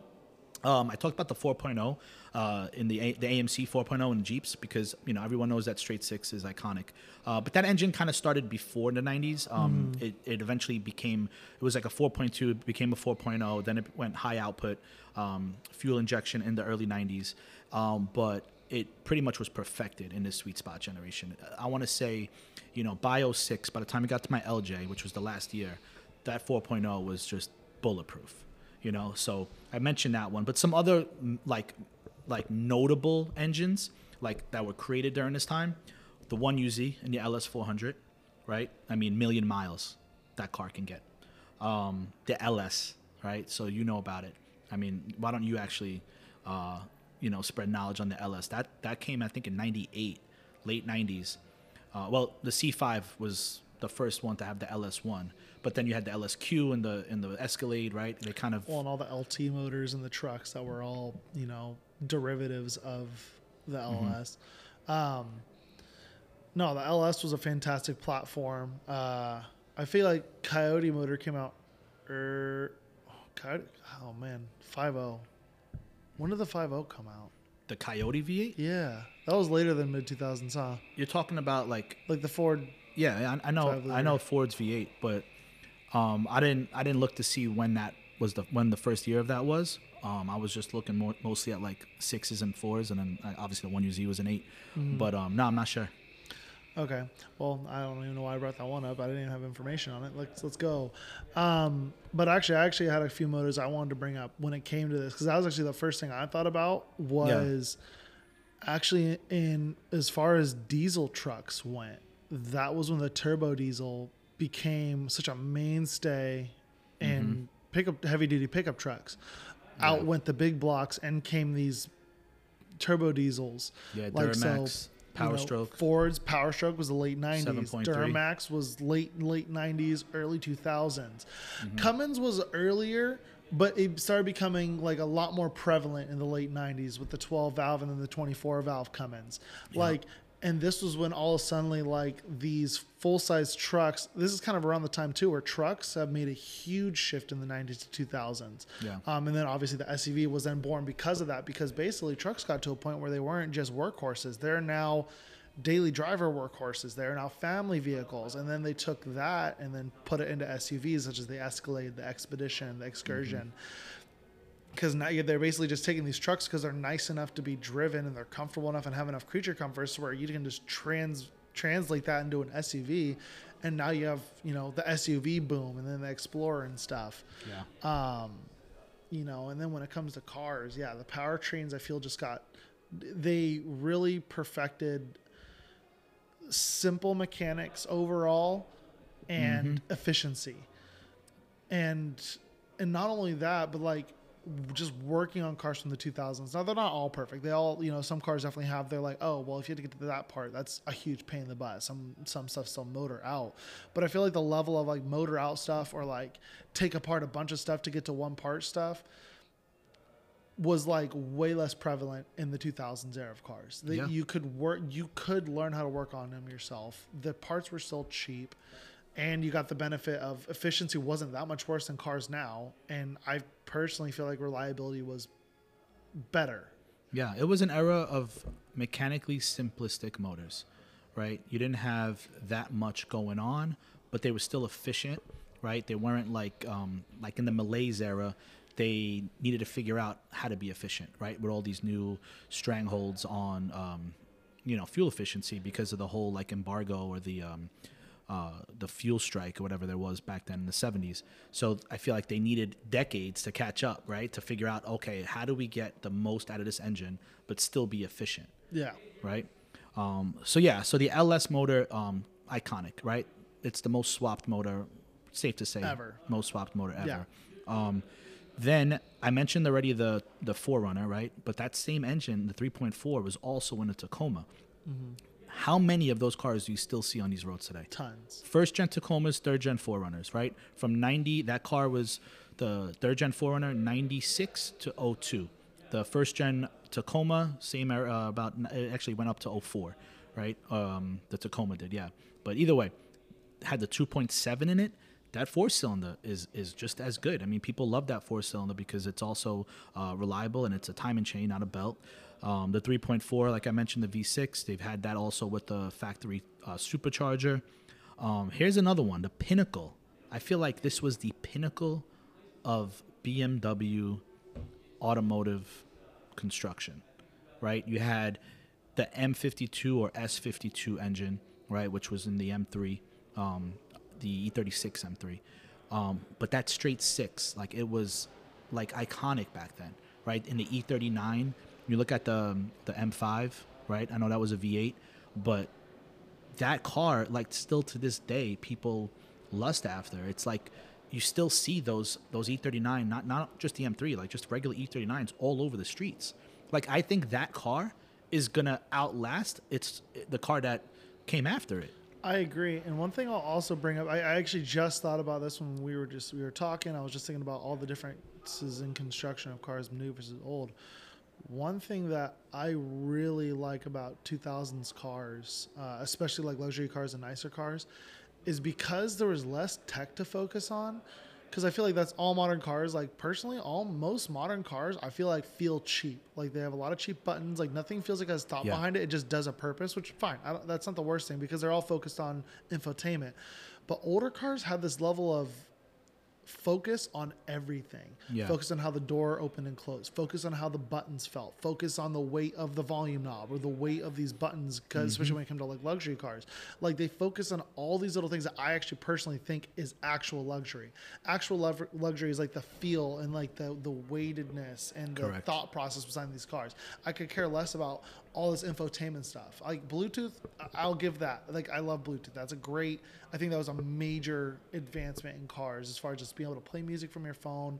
A: um, I talked about the 4.0 uh, in the A- the AMC 4.0 in Jeeps because you know everyone knows that straight six is iconic. Uh, but that engine kind of started before the 90s. Um, it, it eventually became it was like a 4.2, it became a 4.0. Then it went high output um, fuel injection in the early 90s. Um, but it pretty much was perfected in this sweet spot generation. I want to say, you know, Bio 06, by the time it got to my LJ, which was the last year, that 4.0 was just bulletproof. You know, so I mentioned that one, but some other like like notable engines like that were created during this time, the one UZ and the LS 400, right? I mean, million miles that car can get. Um, the LS, right? So you know about it. I mean, why don't you actually, uh, you know, spread knowledge on the LS? That that came, I think, in '98, late '90s. Uh, well, the C5 was the first one to have the LS1, but then you had the LSQ and the and the Escalade, right? They kind of
B: Well, and all the LT motors and the trucks that were all, you know, derivatives of the
A: Mm-hmm.
B: LS. Um, no, the LS was a fantastic platform. Uh, I feel like Coyote motor came out. Er, oh, Coyote, oh man, 5.0. When did the 5.0 come out?
A: the Coyote V8.
B: Yeah, that was later than mid 2000s, huh?
A: You're talking about like
B: Like the Ford.
A: Yeah, I, I know. I know. Ford's V8, but um, I didn't. I didn't look to see when that was the when the first year of that was. Um, I was just looking more mostly at like sixes and fours, and then uh, obviously the one UZ was an 8
B: Mm-hmm.
A: But um, no, I'm not sure.
B: Okay. Well, I don't even know why I brought that one up. I didn't even have information on it. Let's let's go. Um, but actually, I actually had a few motors I wanted to bring up when it came to this because that was actually the first thing I thought about was actually in as far as diesel trucks went. That was when the turbo diesel became such a mainstay in pickup heavy duty pickup trucks. Out went the big blocks and came these turbo diesels.
A: Yeah,
B: Like, so,
A: Duramax, Power
B: you know,
A: Stroke.
B: Ford's Power Stroke was the late 90s. Duramax was late late 90s, early 2000s.
A: Mm-hmm.
B: Cummins was earlier, but it started becoming like a lot more prevalent in the late 90s with the 12 valve and then the 24 valve Cummins. Like and this was when all of a sudden like these full size trucks this is kind of around the time too where trucks have made a huge shift in the 90s to 2000s
A: Yeah.
B: um, and then obviously the SUV was then born because of that, because basically trucks got to a point where they weren't just workhorses. They're now daily driver workhorses. They're now family vehicles. And then they took that and then put it into SUVs such as the Escalade, the Expedition, the Excursion. Because now they're basically just taking these trucks because they're nice enough to be driven and they're comfortable enough and have enough creature comforts where you can just trans translate that into an SUV, and now you have you know the SUV boom and then the Explorer and stuff.
A: Yeah.
B: Um, you know, and then when it comes to cars, yeah, the powertrains I feel just got they really perfected simple mechanics overall and efficiency. And and not only that, but like just working on cars from the 2000s. Now they're not all perfect. They all, you know, some cars definitely have. They're like, oh, well, if you had to get to that part, that's a huge pain in the butt. Some some stuff still motor out, but I feel like the level of like motor out stuff or like take apart a bunch of stuff to get to one part stuff was like way less prevalent in the 2000s era of cars. That
A: Yeah.
B: you could work, you could learn how to work on them yourself. The parts were still cheap, and you got the benefit of efficiency wasn't that much worse than cars now. And I personally feel like reliability was better.
A: Yeah, it was an era of mechanically simplistic motors, right? You didn't have that much going on, but they were still efficient, right? They weren't like um, like in the Malaise era. They needed to figure out how to be efficient, right? With all these new strangleholds on, um, you know, fuel efficiency because of the whole like embargo or the um, uh, the fuel strike or whatever there was back then in the 70s. So I feel like they needed decades to catch up, right? To figure out, okay, how do we get the most out of this engine but still be efficient,
B: Yeah.
A: right? Um, so yeah, so the LS motor, um, iconic, right? It's the most swapped motor, safe to say,
B: Ever.
A: most swapped motor ever.
B: Yeah.
A: Um, then I mentioned already the the 4Runner, right? But that same engine, the 3.4, was also in a Tacoma. How many of those cars do you still see on these roads today?
B: Tons.
A: First gen Tacomas, third gen 4Runners, right? From 90, that car was the third gen 4Runner, 96 to 02. The first gen Tacoma, same era, uh, about, it actually went up to 04, right? Um, the Tacoma did, yeah. But either way, had the 2.7 in it. That four cylinder is is just as good. I mean, people love that four cylinder because it's also uh, reliable and it's a timing chain, not a belt. Um, the 3.4, like I mentioned, the V6, they've had that also with the factory uh, supercharger. Um, here's another one, the Pinnacle. I feel like this was the pinnacle of BMW automotive construction, right? You had the M52 or S52 engine, right, which was in the M3, um, the E36 M3. Um, but that straight six, like it was like iconic back then, right? In the E39, you look at the um, the M5, right? I know that was a V8, but that car, like still to this day, people lust after. It's like you still see those those E39, not not just the M3, like just regular E39s all over the streets. Like I think that car is gonna outlast it's the car that came after it.
B: I agree. And one thing I'll also bring up, I, I actually just thought about this when we were just we were talking. I was just thinking about all the differences in construction of cars, new versus old. One thing that I really like about 2000s cars, uh, especially like luxury cars and nicer cars, is because there was less tech to focus on. Because I feel like that's all modern cars. Like personally, all most modern cars I feel like feel cheap. Like they have a lot of cheap buttons. Like nothing feels like has thought
A: Yeah.
B: behind it. It just does a purpose, which fine. I don't, that's not the worst thing because they're all focused on infotainment. But older cars have this level of focus on everything.
A: Yeah.
B: Focus on how the door opened and closed. Focus on how the buttons felt. Focus on the weight of the volume knob or the weight of these buttons, because especially mm-hmm. when it comes to like luxury cars, like they focus on all these little things that I actually personally think is actual luxury. Actual lov- luxury is like the feel and like the the weightedness and the
A: Correct.
B: thought process behind these cars. I could care less about all this infotainment stuff. Like Bluetooth, I'll give that. Like I love Bluetooth. That's a great. I think that was a major advancement in cars as far as just being able to play music from your phone,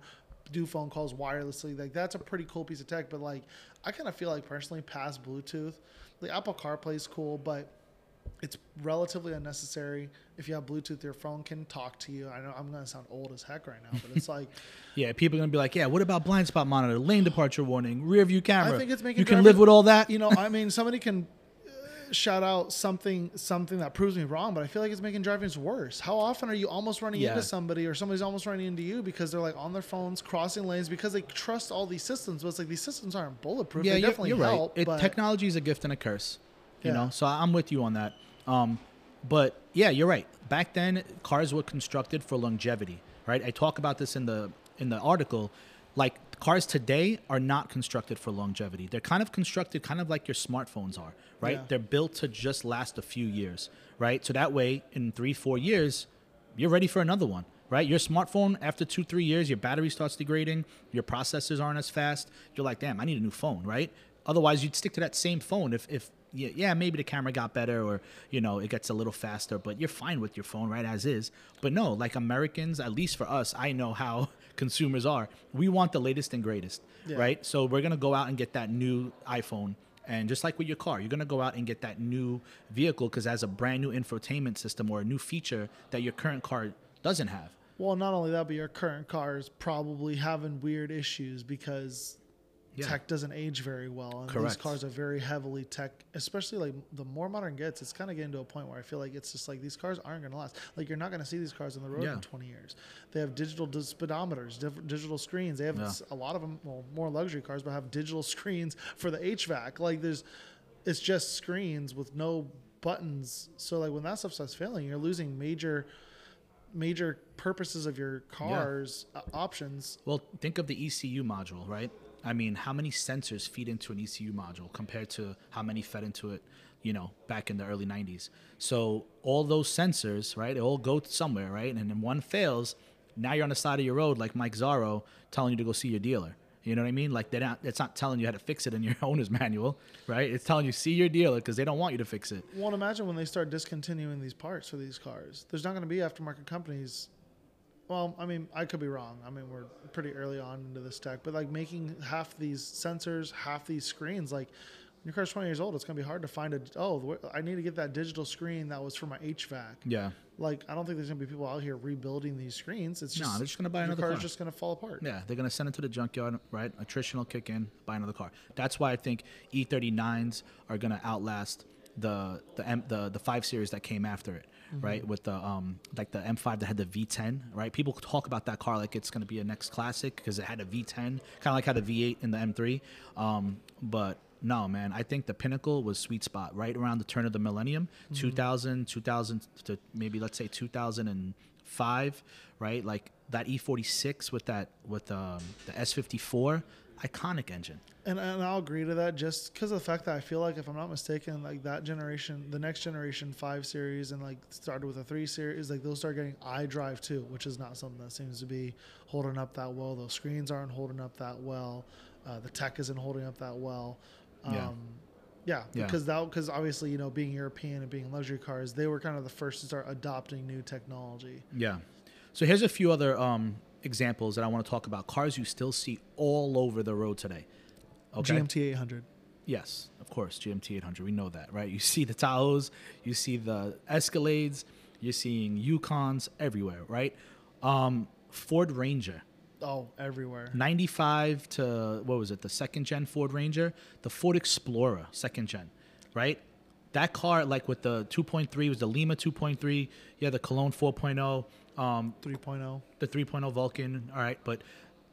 B: do phone calls wirelessly. Like that's a pretty cool piece of tech. But like I kind of feel like personally past Bluetooth, the Apple CarPlay is cool, but it's relatively unnecessary. If you have Bluetooth, your phone can talk to you. I know I'm gonna sound old as heck right now, but it's like
A: Yeah, people are gonna be like, yeah, what about blind spot monitor, lane departure warning, rear view camera?
B: I think it's making
A: you can live with all that.
B: you know, I mean, somebody can uh, shout out something something that proves me wrong, but I feel like it's making driving worse. How often are you almost running
A: Yeah.
B: into somebody or somebody's almost running into you because they're like on their phones crossing lanes because they trust all these systems, but it's like these systems aren't bulletproof.
A: yeah,
B: they
A: you're,
B: definitely
A: you're right. It,
B: but
A: technology is a gift and a curse. You
B: Yeah.
A: know, so I'm with you on that. Um, but yeah, you're right. Back then, cars were constructed for longevity, right? I talk about this in the in the article. Like cars today are not constructed for longevity. They're kind of constructed kind of like your smartphones are, right?
B: Yeah.
A: They're built to just last a few years, right? So that way, in three, four years, you're ready for another one, right? Your smartphone, after two, three years, your battery starts degrading, your processors aren't as fast. You're like, damn, I need a new phone, right? Otherwise, you'd stick to that same phone if, if yeah, yeah, maybe the camera got better or you know it gets a little faster, but you're fine with your phone right as is. But no, like Americans, at least for us, I know how consumers are. We want the latest and greatest,
B: Yeah.
A: right? So we're gonna go out and get that new iPhone. And just like with your car, you're gonna go out and get that new vehicle because has a brand new infotainment system or a new feature that your current car doesn't have.
B: Well, not only that, but your current car is probably having weird issues because
A: Yeah.
B: tech doesn't age very well, and
A: Correct.
B: these cars are very heavily tech. Especially like the more modern gets, it's kind of getting to a point where I feel like it's just like these cars aren't going to last. Like you're not going to see these cars on the road
A: Yeah.
B: in 20 years. They have digital speedometers, digital screens. They have
A: Yeah.
B: a lot of them, well, more luxury cars, but have digital screens for the HVAC. Like there's, it's just screens with no buttons. So like when that stuff starts failing, you're losing major major purposes of your cars uh, options
A: Well, think of the ECU module, right? I mean, how many sensors feed into an ECU module compared to how many fed into it, you know, back in the early 90s? So all those sensors, right, they all go somewhere, right? And then one fails, now you're on the side of your road like Mike Zaro telling you to go see your dealer. You know what I mean? Like they're not, it's not telling you how to fix it in your owner's manual, right? It's telling you see your dealer because they don't want you to fix it.
B: well imagine when they start discontinuing these parts for these cars there's not going to be aftermarket companies well i mean i could be wrong i mean we're pretty early on into this tech but like making half these sensors half these screens like when your car's 20 years old it's going to be hard to find a oh i need to get that digital screen that was for my hvac
A: Yeah.
B: like i don't think there's going to be people out here rebuilding these screens it's just, No,
A: they're just gonna buy
B: your
A: another
B: car's
A: car.
B: just going to fall apart
A: Yeah, they're gonna send it to the junkyard, right? Attrition will kick in, buy another car. That's why I think E39s are gonna outlast the the M, the the five series that came after it, right? With the um like the M5 that had the V10, right? People talk about that car like it's gonna be a next classic because it had a V10, kind of like had a V8 in the M3. Um, but no, man, I think the pinnacle was sweet spot right around the turn of the millennium, 2000, 2000 to maybe let's say 2005, right? Like that E46 with that with um, the S54, iconic engine.
B: And, and I'll agree to that just because of the fact that I feel like, if I'm not mistaken, like that generation, the next generation five series, and like started with a three series, like they'll start getting iDrive too, which is not something that seems to be holding up that well. Those screens aren't holding up that well. Uh, the tech isn't holding up that well. Um,
A: Yeah.
B: yeah.
A: Yeah.
B: because that because obviously you know being European and being luxury cars, they were kind of the first to start adopting new technology.
A: Yeah. So here's a few other um, examples that I want to talk about. Cars you still see all over the road today. Okay.
B: GMT 800.
A: Yes, of course, GMT 800. We know that, right? You see the Tahoes, you see the Escalades, you're seeing Yukons everywhere, right? Um, Ford Ranger,
B: Oh, everywhere.
A: 95 to what was it? The second gen Ford Ranger, the Ford Explorer, second gen, right? That car, like with the 2.3, was the Lima 2.3. Yeah, the Cologne 4.0. Um,
B: 3.0.
A: the 3.0 Vulcan. All right, but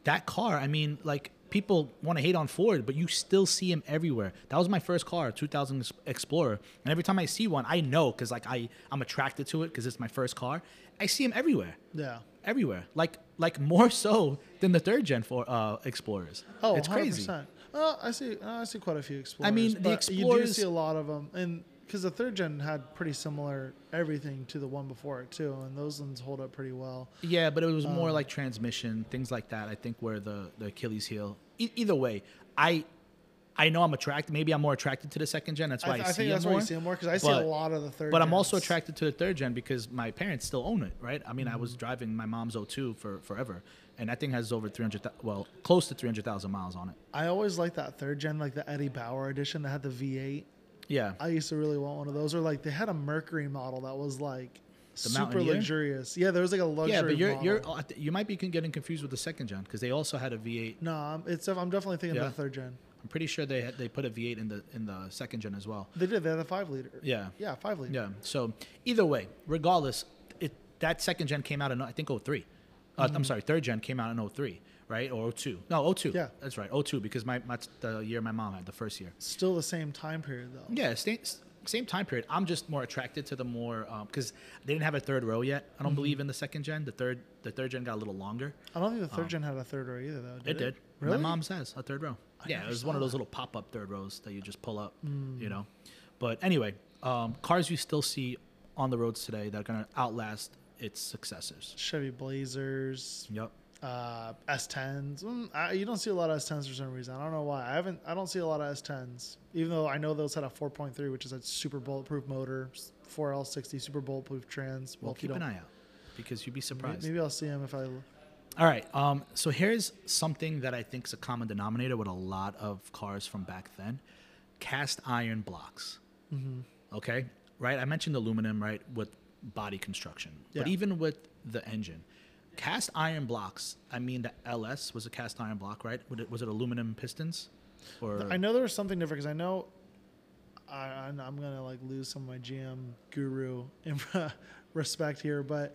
A: that car, I mean, like people want to hate on Ford, but you still see him everywhere. That was my first car, 2000 Explorer, and every time I see one, I know because like I I'm attracted to it because it's my first car. I see him everywhere,
B: Yeah.
A: everywhere, like like more so than the third gen for uh, Explorers.
B: Oh,
A: it's crazy.
B: 100%. Uh, I see. Uh, I see quite a few explorers.
A: I mean, the
B: but you do see a lot of them, and because the third gen had pretty similar everything to the one before it too, and those ones hold up pretty well.
A: Yeah, but it was more
B: Um,
A: like transmission, things like that. I think where the the Achilles heel. E- either way, I I know I'm attracted. Maybe I'm more attracted to the second gen. That's why I,
B: I, I
A: see
B: think
A: it
B: that's
A: more.
B: why you see them more because I see a lot of the third.
A: But I'm also attracted to the third gen because my parents still own it, right? I mean, I
B: Mm-hmm.
A: was driving my mom's O2 for forever, and that thing has over 300, well, close to 300,000 miles on it.
B: I always like that third gen, like the Eddie Bauer edition that had the V8.
A: Yeah,
B: I used to really want one of those. Or like they had a Mercury model that was like super
A: Mountaineer?
B: luxurious. Yeah, there was like a luxury.
A: yeah, but you're
B: model.
A: you're you might be getting confused with the second gen because they also had a V8.
B: no, I'm, it's. I'm definitely thinking
A: Yeah.
B: the third gen.
A: I'm pretty sure they had, they put a V8 in the in the second gen as well.
B: They did. They had a five liter.
A: Yeah.
B: Yeah, five liter.
A: Yeah. So either way, regardless, it that second gen came out in I think 03. Uh, I'm sorry, third gen came out in 03, right? Or 02. No, 02.
B: Mm-hmm. Yeah.
A: That's right. 02 because my, my the year my mom had the first year.
B: Still the same time period though.
A: Yeah, same, same time period. I'm just more attracted to the more because they didn't have a third row yet. I don't believe in the second gen. The third the third gen got a little longer.
B: I don't think the third gen had a third row either though. Did
A: It did.
B: Really?
A: My mom's has a third row. yeah, it was
B: saw
A: one of those little pop up third rows that you just pull up,
B: Hmm.
A: you know. But anyway, um, cars you still see on the roads today that are going to outlast its successors.
B: Chevy Blazers,
A: Yep.
B: Uh, S10s. Mm, I, you don't see a lot of S10s for some reason. I don't know why. I haven't. I don't see a lot of S10s, even though I know those had a 4.3, which is a super bulletproof motor, 4L60 super bulletproof trans.
A: Well,
B: you
A: keep an eye out because you'd be surprised.
B: Maybe I'll see them if I.
A: All right. Um, so here's something that I think is a common denominator with a lot of cars from back then: cast iron blocks.
B: Mm-hmm.
A: Okay, right. I mentioned aluminum, right, with body construction, but even with the engine, cast iron blocks. I mean, the LS was a cast iron block, right? Was it, was it aluminum pistons? Or
B: I know there was something different because I know I, I'm I'm gonna like lose some of my GM guru in respect here, but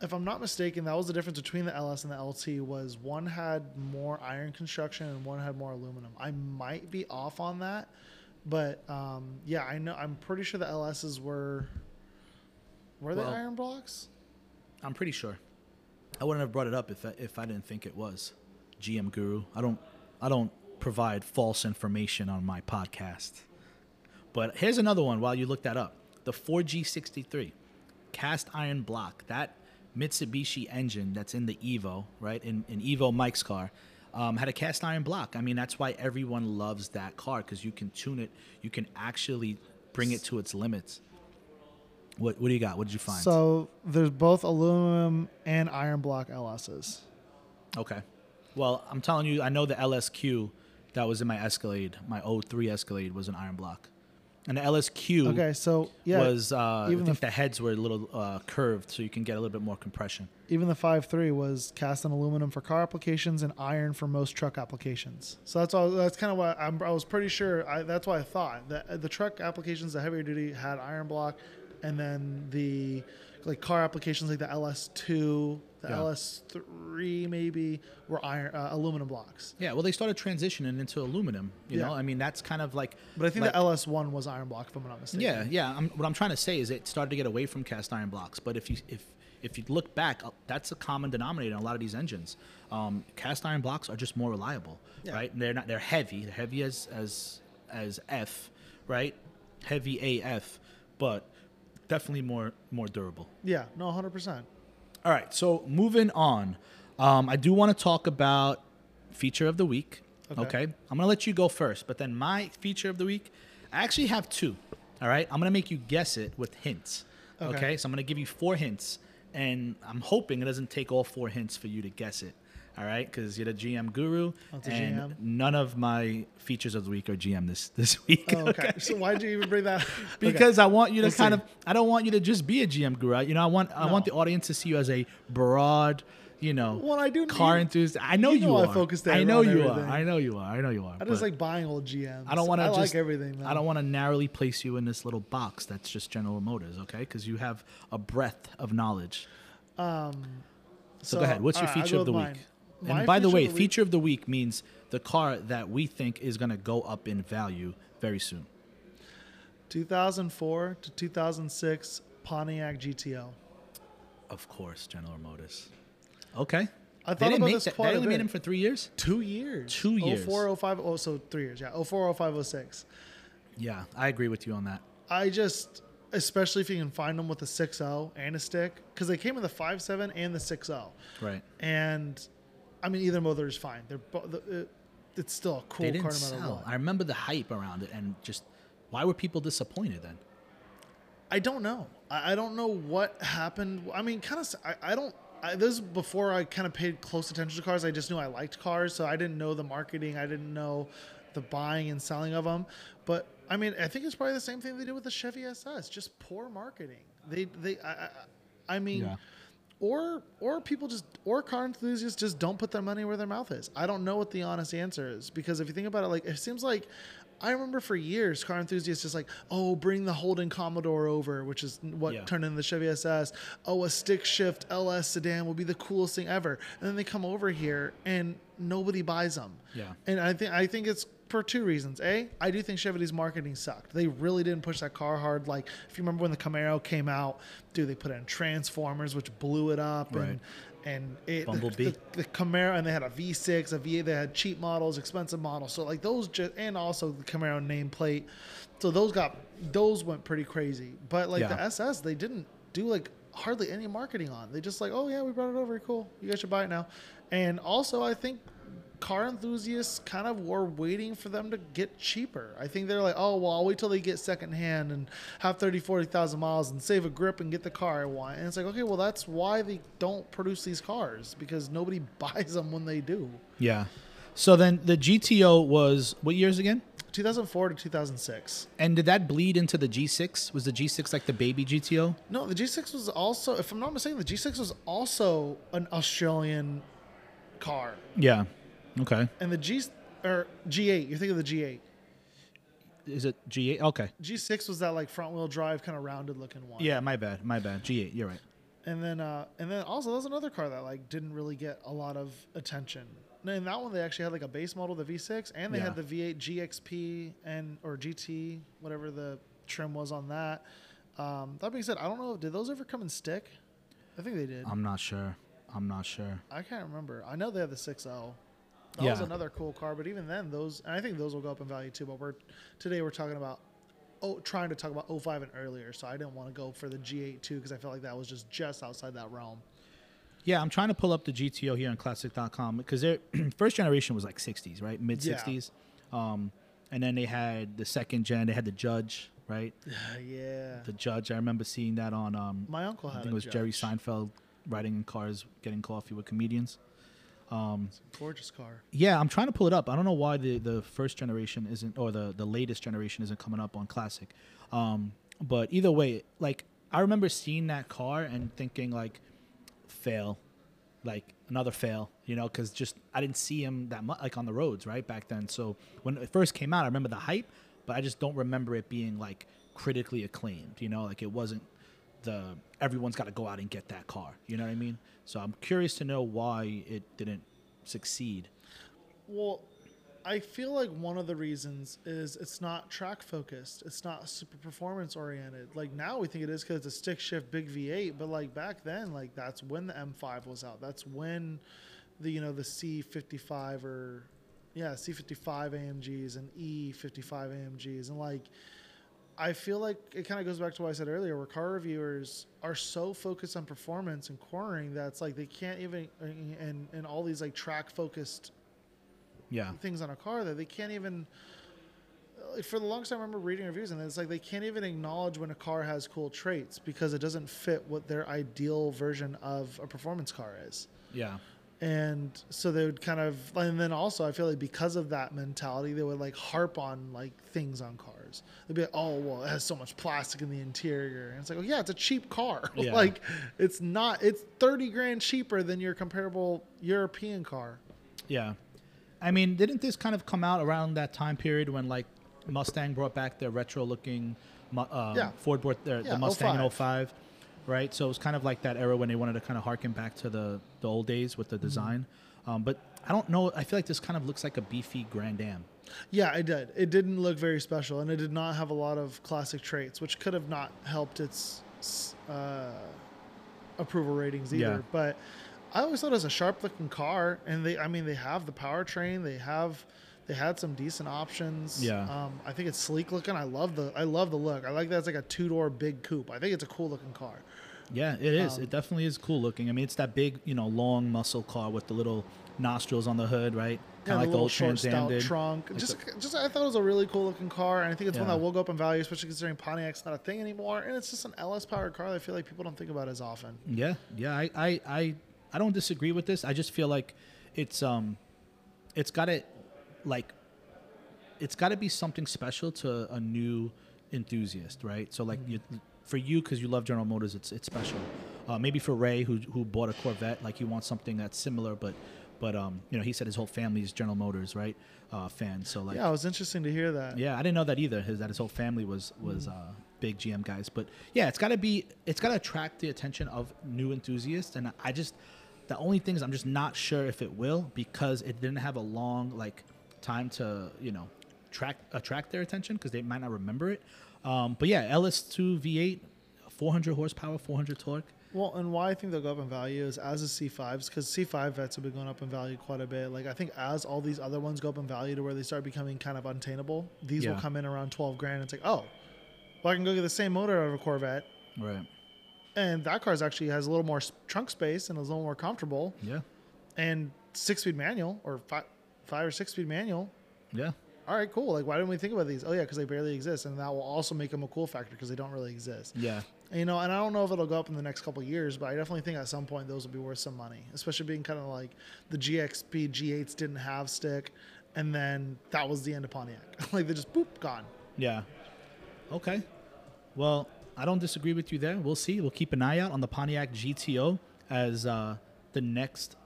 B: if I'm not mistaken, that was the difference between the LS and the LT was one had more iron construction and one had more aluminum. I might be off on that, but um, yeah, I know I'm pretty sure the LSs were were they
A: Well-
B: iron blocks?
A: I'm pretty sure. I wouldn't have brought it up if I, if I didn't think it was. GM Guru. I don't I don't provide false information on my podcast. But here's another one while you look that up. The 4G63 cast iron block. That Mitsubishi engine that's in the Evo, right? In in Evo Mike's car. Um, had a cast iron block. I mean, that's why everyone loves that car because you can tune it. You can actually bring it to its limits. What What do you got? What did you find?
B: So there's both aluminum and iron block LSs.
A: Okay. Well, I'm telling you, I know the LSQ that was in my Escalade, my 03 Escalade was an iron block. And the LSQ
B: Okay, so yeah,
A: was, uh, I
B: even
A: think
B: the
A: the heads were a little uh, curved so you can get a little bit more compression.
B: even the 5.3 was cast in aluminum for car applications and iron for most truck applications. So that's all. That's kind of what I'm, I was pretty sure. I, that's why I thought that the truck applications, the heavier duty, had iron block, and then the like car applications like the LS2, the
A: Yeah.
B: LS3 maybe were iron uh, aluminum blocks.
A: Yeah, well, they started transitioning into aluminum. You
B: Yeah.
A: know, I mean, that's kind of like.
B: But I think
A: like-
B: the LS1 was iron block, if I'm not mistaken.
A: Yeah, yeah. I'm, what I'm trying to say is it started to get away from cast iron blocks. But if you if if you look back, uh, that's a common denominator in a lot of these engines. Um, cast iron blocks are just more reliable,
B: Yeah.
A: right? And they're not they're heavy. They're heavy as as as F, right? Heavy AF, but definitely more more durable.
B: Yeah. No, 100. percent
A: All right, so moving on, um, I do want to talk about feature of the week.
B: Okay.
A: Okay. I'm gonna let you go first, but then my feature of the week, I actually have two. All right, I'm gonna make you guess it with hints.
B: Okay.
A: Okay, so I'm gonna give you four hints, and I'm hoping it doesn't take all four hints for you to guess it. All right, because you're the GM guru,
B: Oh,
A: and
B: GM?
A: none of my features of the week are GM this this week.
B: Oh, okay. so why did you even bring that? Okay.
A: because I want you to
B: We'll
A: kind
B: see.
A: of I don't want you to just be a GM guru. I- You know, I want I want the audience to see you as a broad, you know,
B: Well, I do-
A: car
B: you-
A: enthusiast. I know
B: you
A: you,
B: know I
A: are.
B: focus
A: I know you are. I know you are. I know you are.
B: I just like buying old GMs.
A: I don't want to
B: I
A: just
B: like everything.
A: I don't want to narrowly place you in this little box that's just General Motors, okay? Because you have a breadth of knowledge.
B: Um,
A: So, go ahead. What's your
B: right,
A: feature of the week?
B: mine.
A: And
B: My
A: by the way,
B: week-
A: feature of the week means the car that we think is going to go up in value very soon.
B: 2004 to 2006 Pontiac GTO.
A: Of course, General Motors. Okay.
B: I
A: They
B: thought
A: didn't
B: about
A: make
B: this
A: that.
B: quite
A: They
B: a
A: only made them for three years.
B: Two years.
A: Two oh years.
B: 04, 05, oh, so three years. Yeah. 04, 05, 06.
A: Yeah, I agree with you on that.
B: I just, especially if you can find them with a 6.0 and a stick, because they came with a 5.7 and the 6.0.
A: Right.
B: And I mean, either motor is fine. They're bo- the, it, it's still a cool
A: they didn't
B: car
A: sell. I remember the hype around it, and just why were people disappointed then?
B: I don't know. I, I don't know what happened. I mean, kind of. I, I don't. I, this is before I kind of paid close attention to cars. I just knew I liked cars, so I didn't know the marketing. I didn't know the buying and selling of them. But I mean, I think it's probably the same thing they did with the Chevy SS. Just poor marketing. They they. I, I, I mean.
A: Yeah.
B: Or, or people just, or car enthusiasts just don't put their money where their mouth is. I don't know what the honest answer is because if you think about it, like it seems like I remember for years car enthusiasts just like, oh, bring the Holden Commodore over, which is what
A: Yeah.
B: turned into the Chevy SS. Oh, a stick shift LS sedan will be the coolest thing ever. And then they come over here and nobody buys them.
A: Yeah.
B: And I think I think it's for two reasons. A, I do think Chevy's marketing sucked. They really didn't push that car hard. Like if you remember when the Camaro came out, dude, they put in Transformers, which blew it up,
A: Right.
B: and and it,
A: Bumblebee.
B: The, the, Camaro, and they had a V6, a V8. They had cheap models, expensive models. So like those, just and also the Camaro nameplate. So those got those went pretty crazy. But like
A: Yeah.
B: the SS, they didn't do like hardly any marketing on. They just like, oh yeah, we brought it over, cool. You guys should buy it now. And also, I think car enthusiasts kind of were waiting for them to get cheaper. I think they're like, oh, well, I'll wait till they get secondhand and have 30, 40,000 miles and save a grip and get the car I want. And it's like, okay, well, that's why they don't produce these cars because nobody buys them when they do.
A: Yeah. So then the GTO was what years again?
B: 2004 to 2006.
A: And did that bleed into the G6? Was the G6 like the baby GTO?
B: No, the G6 was also, if I'm not mistaken, the G6 was also an Australian car.
A: Yeah. Okay.
B: And the G or G8, you're thinking of the G8.
A: Is it G8? Okay.
B: G6 was that like front wheel drive kind of rounded looking one.
A: Yeah, my bad. My bad. G8. You're right.
B: And then uh and then also there's another car that like didn't really get a lot of attention. And in that one they actually had like a base model, the V6, and they had the V8 GXP and or GT, whatever the trim was on that. Um, that being said, I don't know. Did those ever come in stick? I think they did.
A: I'm not sure. I'm not sure.
B: I can't remember. I know they have the 6L. That was another cool car, but even then, those and I think those will go up in value too. But we're today we're talking about oh trying to talk about 05 and earlier, so I didn't want to go for the G8 too because I felt like that was just just outside that realm.
A: Yeah, I'm trying to pull up the GTO here on classic.com because their first generation was like 60s, right? Mid 60s. Um, and then they had the second gen, they had the Judge, right?
B: yeah,
A: The Judge. I remember seeing that on, um,
B: my uncle had.
A: I
B: think
A: it was Jerry Seinfeld riding in cars, getting coffee with comedians.
B: Gorgeous car.
A: Yeah, I'm trying to pull it up. I don't know why the, the first generation isn't, or the, the latest generation isn't coming up on Classic. Um, but either way, like, I remember seeing that car and thinking, like, fail. Like, another fail, you know, because just, I didn't see him that much, like, on the roads, right, back then. So when it first came out, I remember the hype, but I just don't remember it being, like, critically acclaimed, you know, like, it wasn't the, everyone's got to go out and get that car, you know what I mean? So I'm curious to know why it didn't succeed.
B: Well, I feel like one of the reasons is it's not track focused. It's not super performance oriented. Like now we think it is because it's a stick shift big V8, but like back then, like that's when the M5 was out. That's when the you know the C55 or yeah C55 AMGs and E55 AMGs and like I feel like it kind of goes back to what I said earlier, where car reviewers are so focused on performance and cornering that it's like they can't even uh, and and all these like track focused
A: Yeah.
B: things on a car that they can't even like, for the longest time I remember reading reviews and it's like they can't even acknowledge when a car has cool traits because it doesn't fit what their ideal version of a performance car is.
A: Yeah.
B: And so they would kind of and then also I feel like because of that mentality they would like harp on like things on cars. They'd be like, Oh well it has so much plastic in the interior and it's like, Oh yeah, it's a cheap car.
A: Yeah.
B: like it's not it's thirty grand cheaper than your comparable European car.
A: Yeah. I mean, didn't this kind of come out around that time period when like Mustang brought back their retro looking um,
B: Yeah.
A: Ford brought their,
B: Yeah,
A: the Mustang in
B: 05.
A: 05, right? So it was kind of like that era when they wanted to kind of harken back to the, the old days with the
B: Mm-hmm.
A: design. Um, but I don't know. I feel like this kind of looks like a beefy Grand Am.
B: Yeah, it did. It didn't look very special, and it did not have a lot of classic traits, which could have not helped its uh, approval ratings either.
A: Yeah.
B: But I always thought it was a sharp-looking car, and they, I mean, they have the powertrain. They have, they had some decent options.
A: Yeah.
B: Um, I think it's sleek looking. I love the, I love the look. I like that it's like a two-door big coupe. I think it's a cool looking car.
A: Yeah, it is.
B: Um,
A: it definitely is cool looking. I mean, it's that big, you know, long muscle car with the little nostrils on the hood, right? Kind of like
B: the
A: the old Trans Am did.
B: trunk.
A: Like
B: just, just I thought it was a really cool looking car, and I think it's one that will go up in value, especially considering Pontiac's not a thing anymore, and it's just an LS powered car that I feel like people don't think about as often.
A: Yeah, yeah, I, I, I, I don't disagree with this. I just feel like it's um, it's got to like, it's got to be something special to a new enthusiast, right? So like, you, for you because you love General Motors, it's it's special. Uh, maybe for Ray who who bought a Corvette, like he wants something that's similar, but but um, you know, he said his whole family is General Motors, right? Uh, fan. So like,
B: yeah, it was interesting to hear that.
A: yeah, I didn't know that either. His that his whole family was was uh, big GM guys. But yeah, it's got to be it's got to attract the attention of new enthusiasts. And I just the only thing is I'm just not sure if it will because it didn't have a long like time to you know track attract their attention because they might not remember it. Um, but yeah, LS2 V8, 400 horsepower, 400 torque.
B: Well, and why I think they'll go up in value is as the C5s, because C5 vets have been going up in value quite a bit. Like I think as all these other ones go up in value to where they start becoming kind of untainable, these will come in around 12 grand. It's like, oh, well, I can go get the same motor out of a Corvette,
A: Right.
B: and that car actually has a little more trunk space and is a little more comfortable,
A: Yeah.
B: and six speed manual or five, five or six speed manual.
A: Yeah.
B: All right, cool. Like, why didn't we think about these? Oh yeah, because they barely exist, and that will also make them a cool factor because they don't really exist.
A: Yeah.
B: You know, and I don't know if it'll go up in the next couple of years, but I definitely think at some point those will be worth some money, especially being kind of like the GXP G8s didn't have stick, and then that was the end of Pontiac. like they just boop gone.
A: Yeah. Okay. Well, I don't disagree with you there. We'll see. We'll keep an eye out on the Pontiac GTO as uh, the next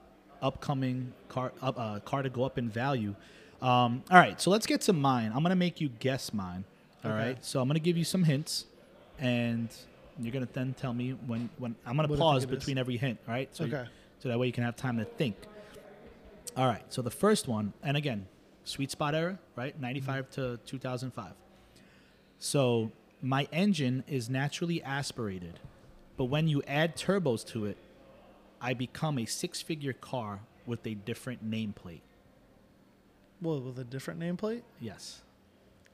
A: upcoming car up, uh, car to go up in value. Um, all right, so let's get to mine. I'm gonna make you guess mine. All right.
B: Okay.
A: So I'm gonna give you some hints, and you're gonna then tell me when when I'm gonna
B: What
A: pause
B: think it is.
A: between every hint. All right. So you-
B: Okay.
A: so that way you can have time to think. All right. So the first one, and again, sweet spot era, right? 95 to 2005. So my engine is naturally aspirated, but when you add turbos to it, I become a six-figure car with a different nameplate.
B: Well, with a different nameplate.
A: Yes.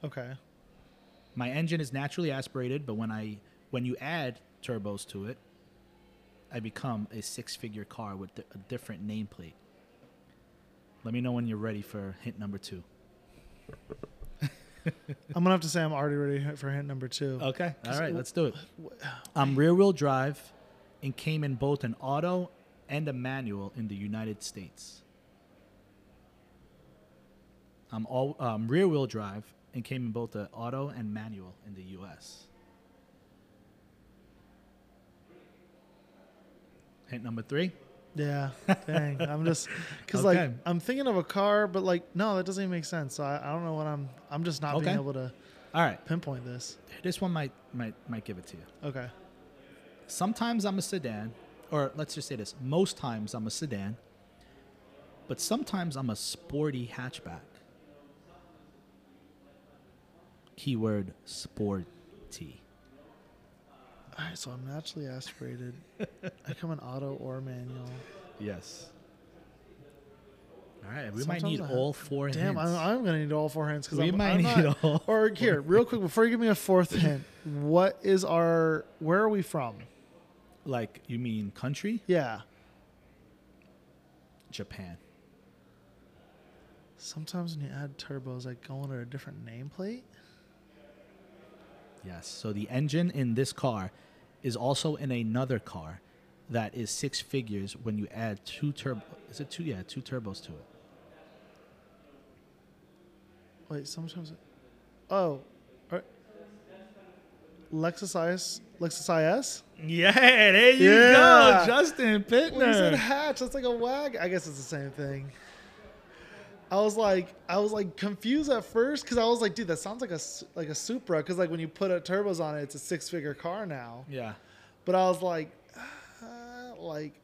B: Okay.
A: My engine is naturally aspirated, but when I when you add turbos to it, I become a six-figure car with a different nameplate. Let me know when you're ready for hint number two.
B: I'm gonna have to say I'm already ready for hint number two.
A: Okay. all right, let's do it. I'm rear wheel drive and came in both an auto and a manual in the United States. I'm all um, rear wheel drive and came in both the auto and manual in the US. Hint number three.
B: Yeah. Dang. I'm just because
A: Okay.
B: like I'm thinking of a car, but like no, that doesn't even make sense. So I, I don't know what I'm. I'm just not being able to
A: All right,
B: pinpoint this.
A: this one might might might give it to you.
B: Okay.
A: sometimes I'm a sedan, or let's just say this: most times I'm a sedan, but sometimes I'm a sporty hatchback. Keyword sporty.
B: All right. So I'm naturally aspirated. I come in auto or manual.
A: Yes. All right, we might need all four
B: Damn,
A: hints.
B: I'm, I'm gonna need all four hints because
A: we
B: I'm,
A: might
B: I'm
A: need
B: not,
A: all.
B: Or here, real quick, before you give me a fourth hint, what is our? Where are we from?
A: Like you mean country?
B: Yeah.
A: Japan.
B: Sometimes when you add turbos, like go under a different nameplate.
A: Yes. So the engine in this car is also in another car that is six figures when you add two turbo. Is it two? Yeah, two turbos to it.
B: Wait, sometimes. It, oh, Lexus IS. Lexus IS.
A: Yeah, there you
B: Yeah.
A: go, Justin
B: When you said hatch, that's like a wag. I guess it's the same thing. I was like, I was like confused at first because I was like, dude, that sounds like a like a Supra because like when you put a turbos on it, it's a six figure car now.
A: Yeah.
B: But I was like, uh, like,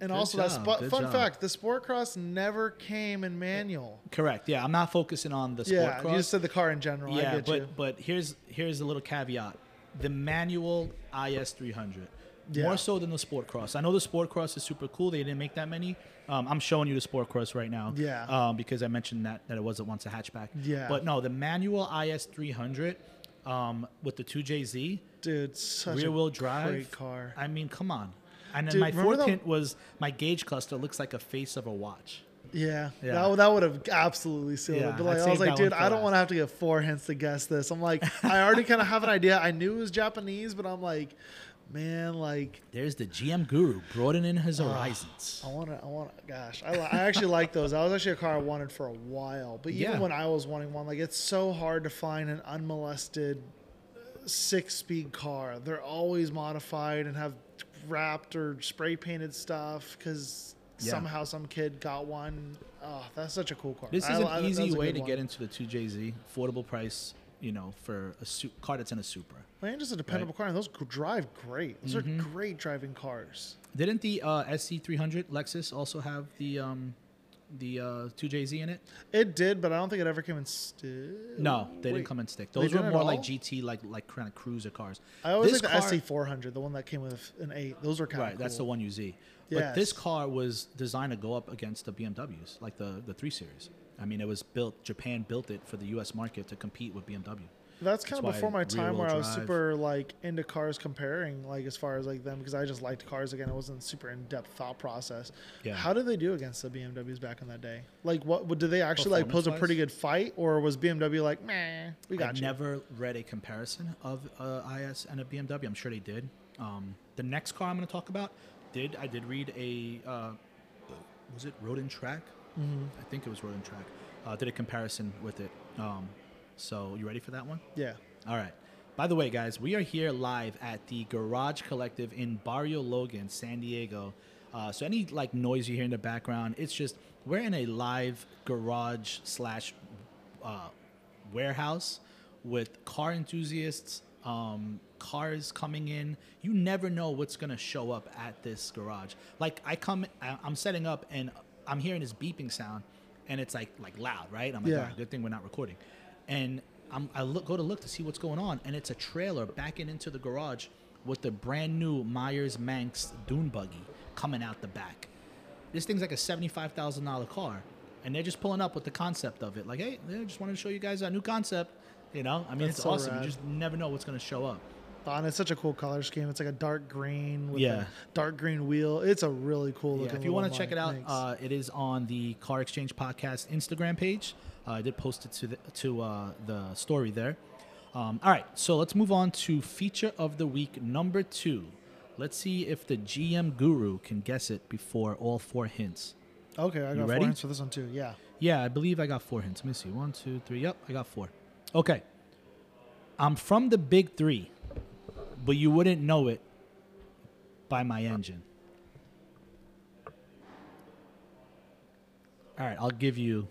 B: and
A: Good
B: also that
A: job,
B: spot.
A: good
B: Fun
A: job.
B: fact: the Sport Cross never came in manual.
A: Correct. Yeah, I'm not focusing on the sport
B: yeah,
A: cross.
B: you just said the car in general. I
A: yeah, but
B: you.
A: but here's here's a little caveat: the manual IS 300.
B: Yeah.
A: More so than the Sport Cross. I know the Sport Cross is super cool. They didn't make that many. Um, I'm showing you the Sport Cross right now.
B: Yeah.
A: Um, because I mentioned that that it wasn't once a hatchback.
B: Yeah.
A: But no, the manual IS 300, um, with the 2JZ
B: Dude, such
A: rear
B: a
A: wheel drive.
B: great car.
A: I mean, come on. And then
B: Dude,
A: my fourth hint was my gauge cluster looks like a face of a watch.
B: Yeah,
A: Yeah.
B: that, that would have absolutely sealed
A: Yeah,
B: it. But like, I was like, dude, I don't want to have to get four hints to guess this. I'm like, I already kind of have an idea. I knew it was Japanese, but I'm like, man, like,
A: There's the GM guru broadening his ah, horizons.
B: I want to, I want to, gosh, I, I actually like those. That was actually a car I wanted for a while. But even
A: Yeah.
B: when I was wanting one, like, it's so hard to find an unmolested six speed car. They're always modified and have wrapped or spray painted stuff because
A: Yeah.
B: somehow some kid got one. Oh, that's such a cool car.
A: This
B: I-
A: is an
B: I-
A: easy way to
B: one.
A: get into the 2JZ, affordable price, you know, for a su- car that's in a Supra.
B: Man, just a dependable car, and those drive great. Those
A: Mm-hmm.
B: are great driving cars.
A: Didn't the uh, SC300 Lexus also have the um, the uh, 2JZ in it?
B: It did, but I don't think it ever came in still.
A: No, they
B: Wait,
A: didn't come in stick. Those were more like? GT, like like kind of cruiser cars.
B: I always
A: This
B: like the
A: car-
B: SC400, the one that came with an eight. Those were kind of
A: Right, that's the one UZ. But
B: Yes.
A: this car was designed to go up against the BMWs, like the the three series. I mean, it was built. Japan built it for the U.S. market to compete with BMW.
B: That's kind
A: That's
B: of before my time where I was super like into cars comparing, like as far as like them, because I just liked cars again. It wasn't super in depth thought process.
A: Yeah.
B: How did they do against the BMWs back in that day? Like, what did they actually like pose a pretty good fight, or was BMW like, meh, we got
A: I've
B: you?
A: never read a comparison of uh, IS and a BMW. I'm sure they did. Um, the next car I'm going to talk about did I did read a uh, was it Road and Track?
B: Mhm.
A: I think it was Road and Track. Uh, did a comparison with it. Um, so you ready for that one?
B: Yeah.
A: All right. By the way, guys, we are here live at the Garage Collective in Barrio Logan, San Diego. Uh, so any like noise you hear in the background, it's just we're in a live garage slash uh, warehouse with car enthusiasts, um, cars coming in. You never know what's gonna show up at this garage. Like I come, I'm setting up and I'm hearing this beeping sound, and it's like like loud, right? I'm like,
B: Yeah.
A: "All right, good thing we're not recording. And I'm, I look, go to look to see what's going on, and it's a trailer backing into the garage with the brand new Meyers Manx dune buggy coming out the back. This thing's like a seventy-five thousand dollar car, and they're just pulling up with the concept of it. Like, hey, I just wanted to show you guys a new concept. You know, I mean,
B: That's
A: it's
B: so
A: awesome.
B: rad.
A: You just never know what's going to show up.
B: And it's such a cool color scheme. It's like a dark green with
A: Yeah.
B: a dark green wheel. It's a really cool
A: Yeah, if you want to check it out, uh, it is on the Car Exchange Podcast Instagram page. Uh, I did post it to the, to uh, the story there. Um, all right, so let's move on to feature of the week number two. Let's see if the GM guru can guess it before all four hints.
B: okay, I got four hints for this one too. Yeah.
A: Yeah, I believe I got four hints. Let me see. One, two, three. Yep, I got four. Okay. I'm from the big three, but you wouldn't know it by my engine. All right, I'll give you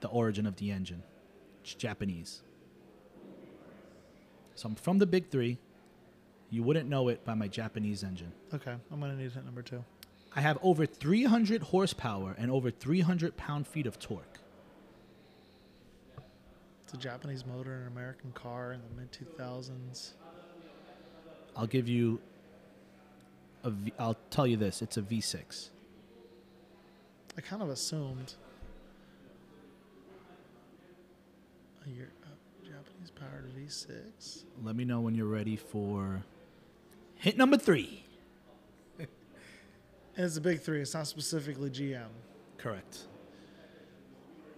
A: the origin of the engine. It's Japanese. So I'm from the big three. You wouldn't know it by my Japanese engine.
B: Okay, I'm gonna need hint number two.
A: I have over 300 horsepower and over 300 pound feet of torque.
B: It's a Japanese motor in an American car in the mid 2000s.
A: I'll give you a v- I'll tell you this, it's a V6.
B: I kind of assumed a year, uh, Japanese powered V6.
A: Let me know when you're ready for hit number 3.
B: It's a big three. It's not specifically GM.
A: Correct.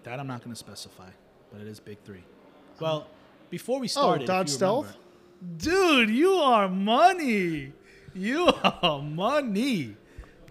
A: That I'm not going to specify, but it is big 3. Well, before we started, if
B: Dodge Stealth?
A: Dude, you are money. You are money.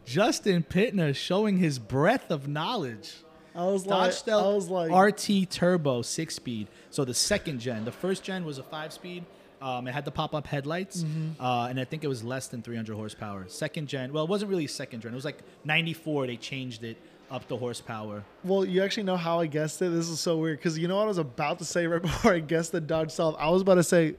A: Justin Pittner showing his breadth of knowledge.
B: I was
A: Dodge
B: like,
A: Stealth
B: I was like,
A: RT Turbo six speed. So the second gen, the first gen was a five speed. Um, it had the pop up headlights,
B: Mm-hmm.
A: uh, and I think it was less than 300 horsepower. Second gen, well, it wasn't really second gen. It was like 94. They changed it up the horsepower.
B: well, you actually know how I guessed it. This is so weird because you know what I was about to say right before I guessed the Dodge Stealth. I was about to say.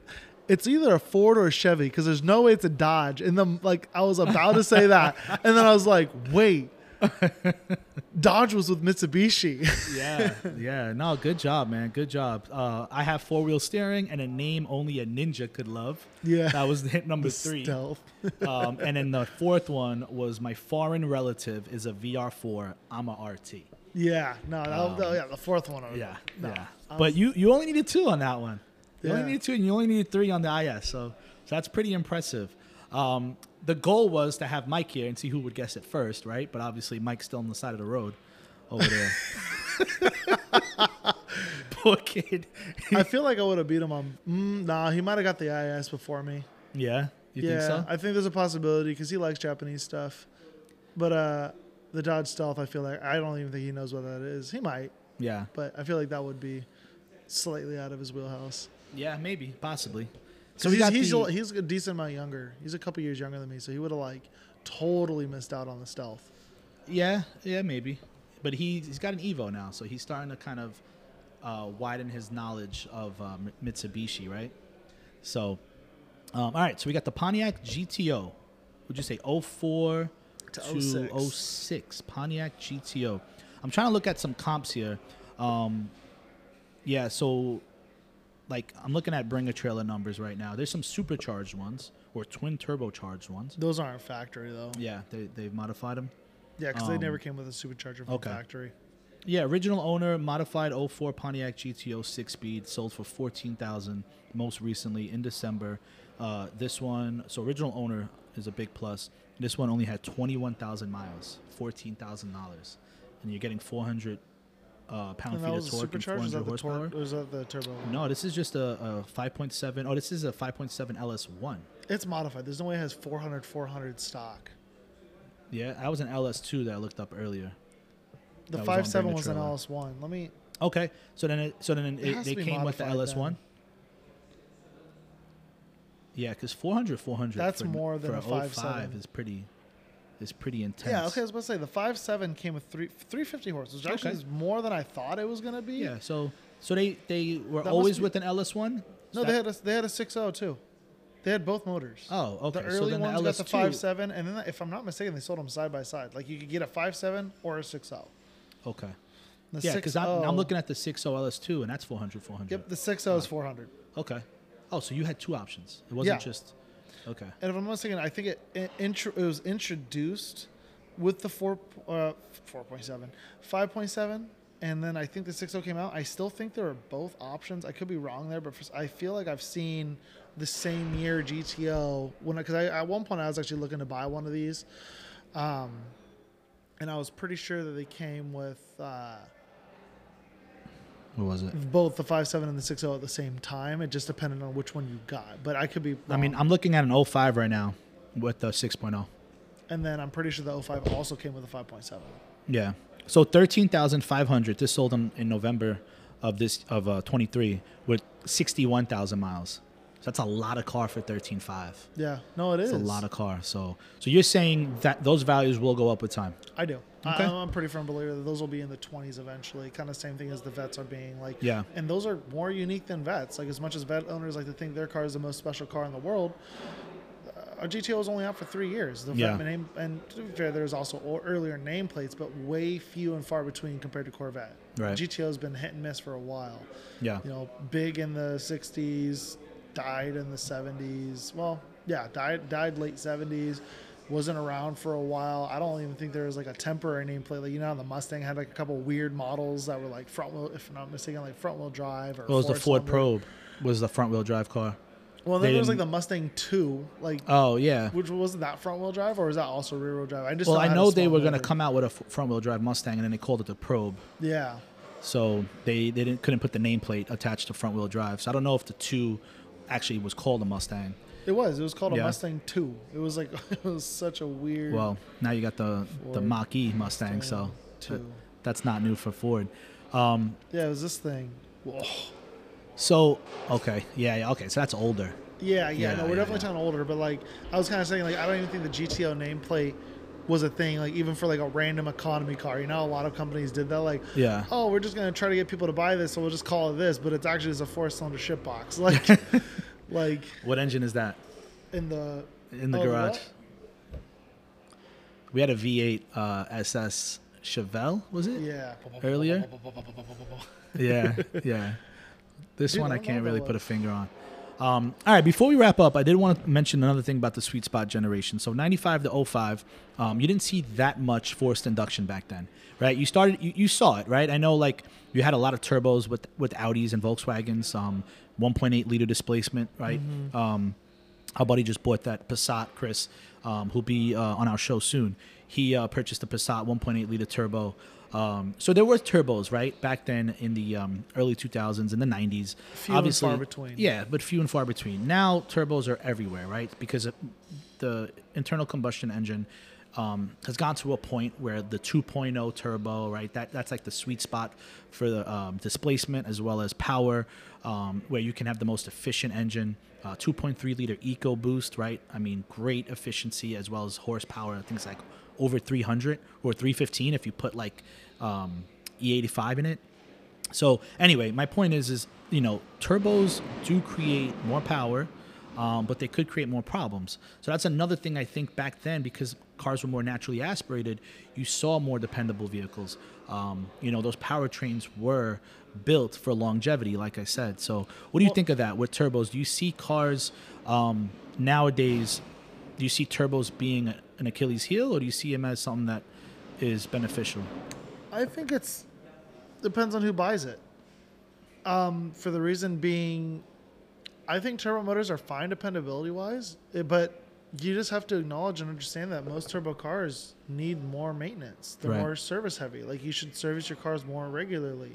B: It's either a Ford or a Chevy because there's no way it's a Dodge. And then, like, I was about to say that, and then I was like, "Wait, Dodge was with Mitsubishi."
A: Yeah, yeah. No, good job, man. Good job. Uh, I have four wheel steering and a name only a ninja could love.
B: Yeah.
A: that was hit number
B: The
A: three.
B: Stealth.
A: um, and then the fourth one was my foreign relative is a VR4. I'm a RT.
B: Yeah, no, that,
A: Um,
B: that- yeah, the fourth one. I-
A: Yeah,
B: no,
A: yeah.
B: I
A: But you you only needed two on that one. You
B: Yeah.
A: only needed two, and you only needed three on the IS. So, so that's pretty impressive. Um, the goal was to have Mike here and see who would guess it first, right? But obviously, Mike's still on the side of the road over there. Poor kid.
B: I feel like I would have beat him on. Mm, nah, he might have got the IS before me.
A: yeah, you
B: yeah,
A: think so?
B: I think there's a possibility because he likes Japanese stuff. But uh, the Dodge Stealth, I feel like I don't even think he knows what that is. He might,
A: yeah,
B: but I feel like that would be slightly out of his wheelhouse.
A: yeah, maybe, possibly.
B: So
A: we
B: he's,
A: the-
B: a, he's a decent amount younger. He's a couple years younger than me, so he would have like totally missed out on the Stealth.
A: Yeah, yeah, maybe. But he, he's got an Evo now, so he's starting to kind of uh, widen his knowledge of uh, Mitsubishi, right? So, um, all right, so we got the Pontiac GTO. Would you say 04
B: To
A: to
B: 06.
A: 06? Pontiac GTO. I'm trying to look at some comps here. Um, yeah, so like I'm looking at Bring a Trailer numbers right now. There's some supercharged ones or twin turbocharged ones.
B: Those aren't factory though.
A: Yeah, they they've modified them.
B: Yeah, because they
A: Um,
B: never came with a supercharger from
A: okay.
B: factory.
A: Yeah, original owner, modified 04 Pontiac GTO six speed, sold for fourteen thousand. Most recently in December, uh, this one. So original owner is a big plus. This one only had twenty one thousand miles, fourteen thousand dollars, and you're getting four hundred uh, pound feet of torque and.
B: Is that the
A: horsepower.
B: torque? Or was that the turbo?
A: No, this is just a, a 5.7. Oh, this is a 5.7 LS1.
B: It's modified. There's no way it has 400, 400 stock.
A: Yeah, that was an LS2 that I looked up earlier.
B: The
A: That was on
B: five seven
A: Bring a
B: was an. LS1. Let me.
A: Okay, so then it, so then
B: It
A: it, they came with the LS1.
B: then.
A: Yeah, because 400, 400.
B: That's
A: for,
B: more than
A: for
B: a
A: 05
B: 5.7.
A: is pretty, is pretty intense.
B: Yeah, okay. I was about to say the five seven came with three 350 horses, which actually
A: Okay.
B: is more than I thought it was gonna be.
A: Yeah, so so they they were
B: That
A: always with an LS1.
B: No, they had a they had a 6.0 too. They had both motors.
A: Oh, okay.
B: The
A: so
B: early
A: then
B: ones
A: the
B: got the five seven, and then if I'm not mistaken, they sold them side by side. Like you could get a five seven or a 6.0.
A: Okay.
B: The
A: Yeah, because I'm, I'm oh. looking at the 60 LS2 and that's 400, 400.
B: Yep, the 6.0 is 400.
A: Okay. Oh, so you had two options. It wasn't
B: Yeah.
A: just. Okay.
B: And if I'm not mistaken, I think it it, intro, it was introduced with the four uh, 4.7, 5.7, and then I think the 6.0 came out. I still think there are both options. I could be wrong there, but for, I feel like I've seen the same year GTO when because I, at one point I was actually looking to buy one of these, um, and I was pretty sure that they came with. Uh,
A: What was it?
B: both the 5.7 and the 6.0 at the same time. It just depended on which one you got. But I could be.
A: I mean. I'm looking at an 05 right now with the 6.0.
B: and then I'm pretty sure the 05 also came with a 5.7.
A: Yeah. So 13,500. This sold in, in November of this of uh, 23 with 61,000 miles. So that's a lot of car for 13.5.
B: Yeah, no, it is.
A: It's a lot of car. So so you're saying that those values will go up with time.
B: I do.
A: Okay.
B: I, I'm a pretty firm believer that those will be in the 20s eventually. Kind of same thing as the vets are being like.
A: Yeah.
B: And those are more unique than vets. Like as much as vet owners like to think their car is the most special car in the world, uh, our a GTO was only out for three years. The
A: Yeah.
B: name, and to be fair, there's also earlier nameplates, but way few and far between compared to Corvette.
A: Right.
B: GTO has been hit and miss for a while.
A: Yeah.
B: you know, big in the 60s, died in the 70s. Well, yeah, died died late 70s. Wasn't around for a while. I don't even think there was like a temporary nameplate. Like you know, the Mustang had like a couple weird models that were like front wheel, if I'm not mistaken, like front wheel drive or.
A: What was the Ford. Probe? Was the front wheel drive car?
B: Well, then there was like the Mustang 2, like
A: Oh yeah.
B: which wasn't that front wheel drive or was that also rear wheel drive? I just
A: Well, I know they were going to come out with a front wheel drive Mustang, and then they called it the Probe.
B: Yeah,
A: So they, they didn't couldn't put the nameplate attached to front wheel drive. So I don't know if the two actually it was called a Mustang.
B: it was. It was called a
A: Yeah.
B: Mustang 2. It was like it was such a weird.
A: Well, now you got the the
B: Ford
A: Mach E Mustang, so
B: Mustang
A: that-
B: 2.
A: that's not new for Ford. Um,
B: Yeah, it was this thing. Whoa.
A: so okay, yeah, yeah, okay, so that's older.
B: Yeah, yeah,
A: Yeah,
B: no, we're
A: yeah,
B: definitely talking older, but like I was kind of saying, like I don't even think the GTO nameplate was a thing, like even for like a random economy car. You know, a lot of companies did that, like,
A: Yeah.
B: oh, we're just gonna try to get people to buy this, so we'll just call it this, but it's actually just a four-cylinder ship box, like, like
A: What engine is that
B: in the
A: in the
B: Oh,
A: garage?
B: what?
A: We had a V8 uh, SS Chevelle, was it?
B: yeah
A: Earlier? Yeah, yeah. This one
B: I
A: can't really put a finger on. Um, all right, before we wrap up, I did want to mention another thing about the sweet spot generation. So 95 to 05, um, you didn't see that much forced induction back then, right? You started, you, you saw it, right? I know like you had a lot of turbos with with Audis and Volkswagens, um, 1.8 liter displacement, right? Um, our buddy just bought that Passat, Chris, um, who'll be uh, on our show soon. He uh, purchased a Passat 1.8 liter turbo. Um, so there were turbos, right, back then in the um, early 2000s, in the 90s.
B: Few and far between.
A: Yeah, but few and far between. Now turbos are everywhere, right? Because the internal combustion engine um, has gone to a point where the 2.0 turbo, right? That that's like the sweet spot for the um, displacement as well as power, um, where you can have the most efficient engine. Uh, 2.3 liter EcoBoost, right? I mean, great efficiency as well as horsepower. things like over 300 or 315 if you put like um, E85 in it. So anyway, my point is, is you know, turbos do create more power, um, but they could create more problems. So that's another thing I think back then because cars were more naturally aspirated, you saw more dependable vehicles. um, you know, those powertrains were built for longevity, like I said. So, what do you
B: Well-
A: think of that with turbos? Do you see cars um, nowadays? Do you see turbos being an Achilles heel, or do you see him as something that is beneficial?
B: I think it's depends on who buys it. Um, for the reason being, I think turbo motors are fine dependability wise, eh, but you just have to acknowledge and understand that most turbo cars need more maintenance. They're
A: Right.
B: more service heavy. Like you should service your cars more regularly.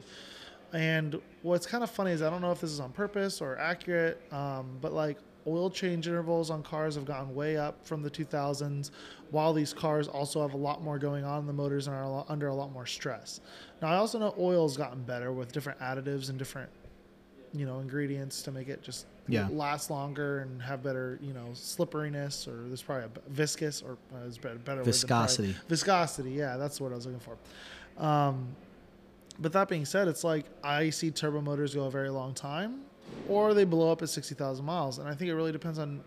B: And what's kind of funny is I don't know if this is on purpose or accurate, um, but like oil change intervals on cars have gotten way up from the 2000s, while these cars also have a lot more going on in the motors and are a lot, under a lot more stress. Now I also know oil's gotten better with different additives and different, you know, ingredients to make it just
A: Yeah.
B: last longer and have better, you know, slipperiness or there's probably a viscous or uh, a better, better probably-
A: Viscosity.
B: Viscosity, yeah, that's what I was looking for. Um, but that being said, it's like I see turbo motors go a very long time, or they blow up at sixty thousand miles, and I think it really depends on.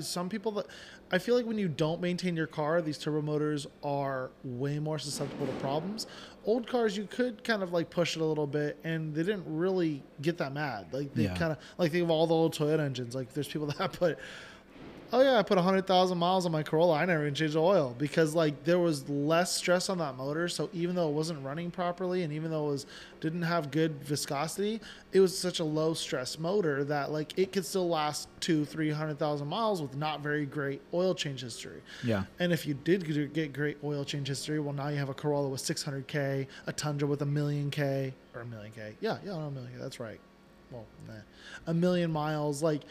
B: Some people that I feel like when you don't maintain your car, these turbo motors are way more susceptible to problems. Old cars, you could kind of like push it a little bit, and they didn't really get that mad. Like they
A: Yeah.
B: kind of like think of all the old Toyota engines. Like there's people that put oh yeah, I put hundred thousand miles on my Corolla. I never even changed the oil because like there was less stress on that motor. So even though it wasn't running properly, and even though it was didn't have good viscosity, it was such a low stress motor that like it could still last two, three hundred thousand miles with not very great oil change history.
A: Yeah.
B: And if you did get- get great oil change history, well, now you have a Corolla with 600k, a Tundra with a million k or a million k. Yeah, yeah, no, a million. K, That's right. Well, nah. a million miles, like,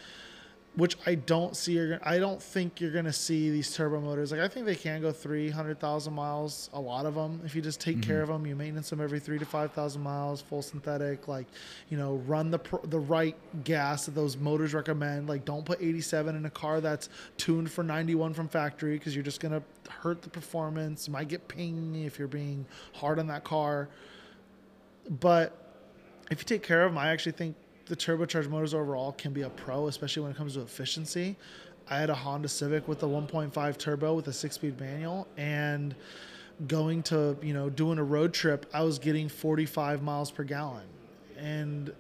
B: which I don't see. You're, I don't think you're gonna see these turbo motors. Like, I think they can go 300,000 miles. A lot of them, if you just take care mm-hmm. of them, you maintenance them every three to 5,000 miles, full synthetic. Like, you know, run the pr- the right gas that those motors recommend. Like, don't put 87 in a car that's tuned for 91 from factory because you're just gonna hurt the performance. You might get ping if you're being hard on that car. But if you take care of them, I actually think the turbocharged motors overall can be a pro, especially when it comes to efficiency. I had a Honda Civic with a 1.5 turbo with a six-speed manual, and going to you know doing a road trip, I was getting 45 miles per gallon, and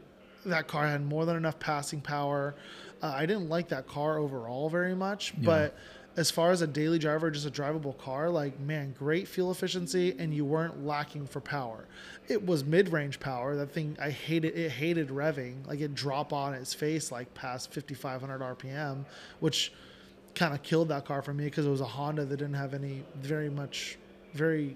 B: that car had more than enough passing power. Uh, I didn't like that car overall very much, but as far as a daily driver, just a drivable car, like man, great fuel efficiency, and you weren't lacking for power. It was mid-range power. That thing I hated. It hated revving. Like it drop on its face like past 5,500 RPM, which kind of killed that car for me because it was a Honda that didn't have any very much very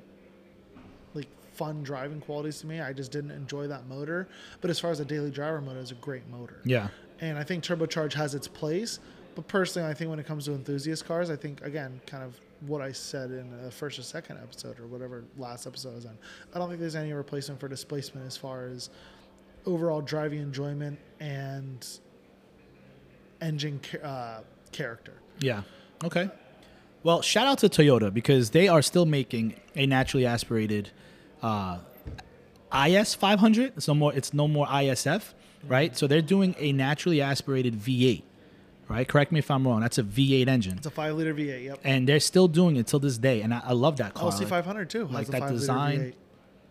B: like fun driving qualities to me. I just didn't enjoy that motor. But as far as a daily driver motor, it's a great motor
A: Yeah.
B: and I think turbocharge has its place. But personally, I think when it comes to enthusiast cars, I think again, kind of what I said in the first or second episode or whatever last episode I was on. I don't think there's any replacement for displacement as far as overall driving enjoyment and engine uh, character.
A: Yeah. Okay. Well, shout out to Toyota because they are still making a naturally aspirated uh, IS 500. It's no more. It's no more ISF, right? So they're doing a naturally aspirated V8, right? Correct me if I'm wrong. That's a V8 engine,
B: It's a five liter V8. Yep.
A: and they're still doing it till this day. And I, I love that car.
B: LC
A: Like-
B: 500 too.
A: like that
B: 5
A: design.
B: V8.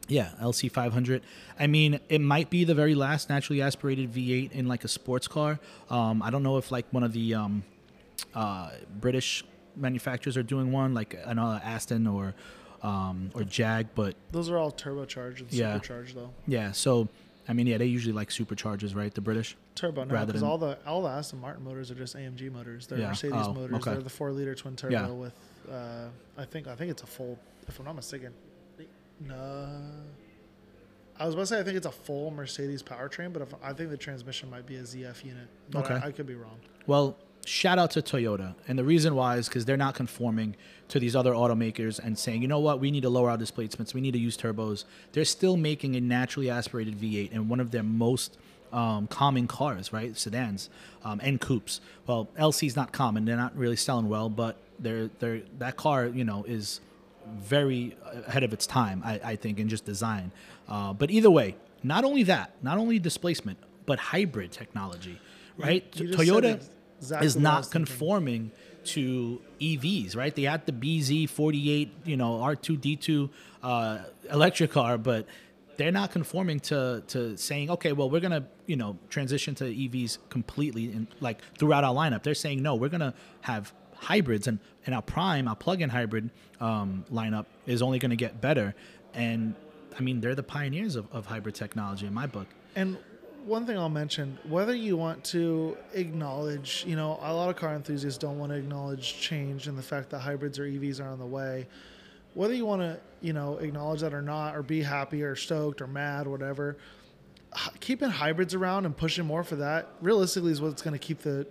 A: Yeah, LC 500. I mean, it might be the very last naturally aspirated V8 in like a sports car. Um, I don't know if like one of the um, uh, British manufacturers are doing one, like an uh, Aston or um, or Jag. But
B: Those are all turbocharged and
A: Yeah.
B: supercharged though.
A: yeah, so I mean, yeah, they usually like superchargers, right? The British.
B: Turbo no,
A: Rather
B: because all the all the Aston Martin motors are just AMG motors. They're
A: Yeah.
B: Mercedes
A: Oh,
B: motors.
A: okay.
B: They're the four liter twin turbo
A: Yeah.
B: with uh, I think I think it's a full if I'm not mistaken. No. I was about to say I think it's a full Mercedes powertrain, but if, I think the transmission might be a ZF unit. But
A: Okay.
B: I, I could be wrong.
A: Well, shout out to Toyota. And the reason why is because they're not conforming to these other automakers and saying, you know what, we need to lower our displacements, we need to use turbos. They're still making a naturally aspirated V8 and one of their most um, common cars, right? Sedans um, and coupes. Well, LC's not common; they're not really selling well, but they're they're that car, you know, is very ahead of its time, I, I think, in just design. Uh, but either way, not only that, not only displacement, but hybrid technology, right? Toyota.
B: Exactly
A: is not conforming to EVs, right? They had the bZ4X, you know, R2D2 uh, electric car, but they're not conforming to to saying, okay, well, we're gonna, you know, transition to EVs completely and like throughout our lineup. They're saying, no, we're gonna have hybrids, and and our prime, our plug-in hybrid um, lineup is only gonna get better. And I mean, they're the pioneers of, of hybrid technology in my book.
B: And one thing I'll mention, whether you want to acknowledge, you know, a lot of car enthusiasts don't want to acknowledge change and the fact that hybrids or EVs are on the way. Whether you want to, you know, acknowledge that or not, or be happy or stoked or mad, whatever, keeping hybrids around and pushing more for that, realistically, is what's going to keep the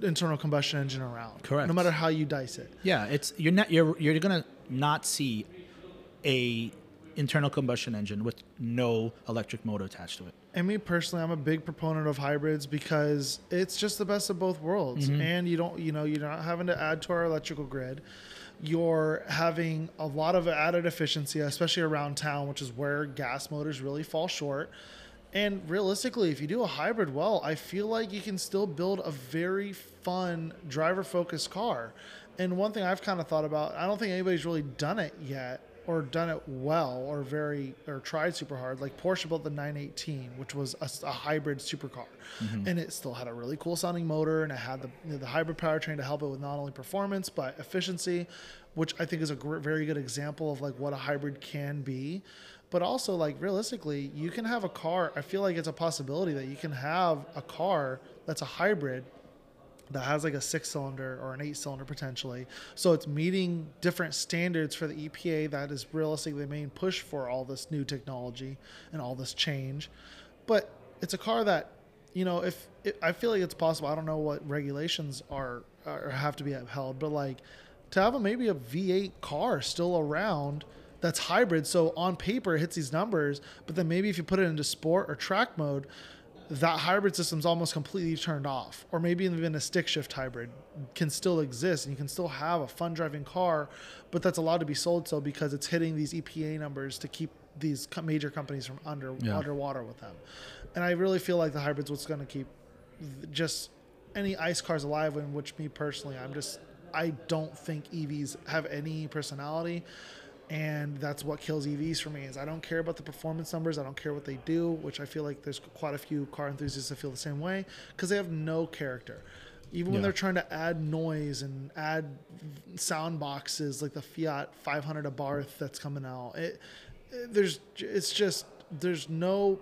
B: internal combustion engine around.
A: Correct.
B: No matter how you dice it.
A: Yeah, it's you're not you're you're gonna not see a internal combustion engine with no electric motor attached to it.
B: And me personally, I'm a big proponent of hybrids because it's just the best of both worlds. Mm-hmm. And you don't, you know, you're not having to add to our electrical grid. You're having a lot of added efficiency, especially around town, which is where gas motors really fall short. And realistically, if you do a hybrid well, I feel like you can still build a very fun driver focused car. And one thing I've kind of thought about, I don't think anybody's really done it yet or done it well or very or tried super hard. Like Porsche built the 918, which was a, a hybrid supercar, mm-hmm. and it still had a really cool sounding motor and it had the you know, the hybrid powertrain to help it with not only performance but efficiency, which I think is a gr- very good example of like what a hybrid can be. But also, like realistically, you can have a car. I feel like it's a possibility that you can have a car that's a hybrid that has like a six cylinder or an eight cylinder potentially. So it's meeting different standards for the EPA that is realistically the main push for all this new technology and all this change. But it's a car that, you know, if it, I feel like it's possible, I don't know what regulations are or have to be upheld, but like to have a, maybe a V8 car still around that's hybrid. So on paper it hits these numbers, but then maybe if you put it into sport or track mode, that hybrid system's almost completely turned off or maybe even a stick shift hybrid can still exist and you can still have a fun driving car but that's allowed to be sold so because it's hitting these epa numbers to keep these major companies from under
A: Yeah.
B: underwater with them and i really feel like the hybrid's what's going to keep just any ice cars alive in which me personally i'm just i don't think evs have any personality and that's what kills EVs for me is I don't care about the performance numbers. I don't care what they do, which I feel like there's quite a few car enthusiasts that feel the same way because they have no character. Even when
A: Yeah.
B: they're trying to add noise and add sound boxes like the Fiat 500 Abarth that's coming out, it, it there's it's just there's no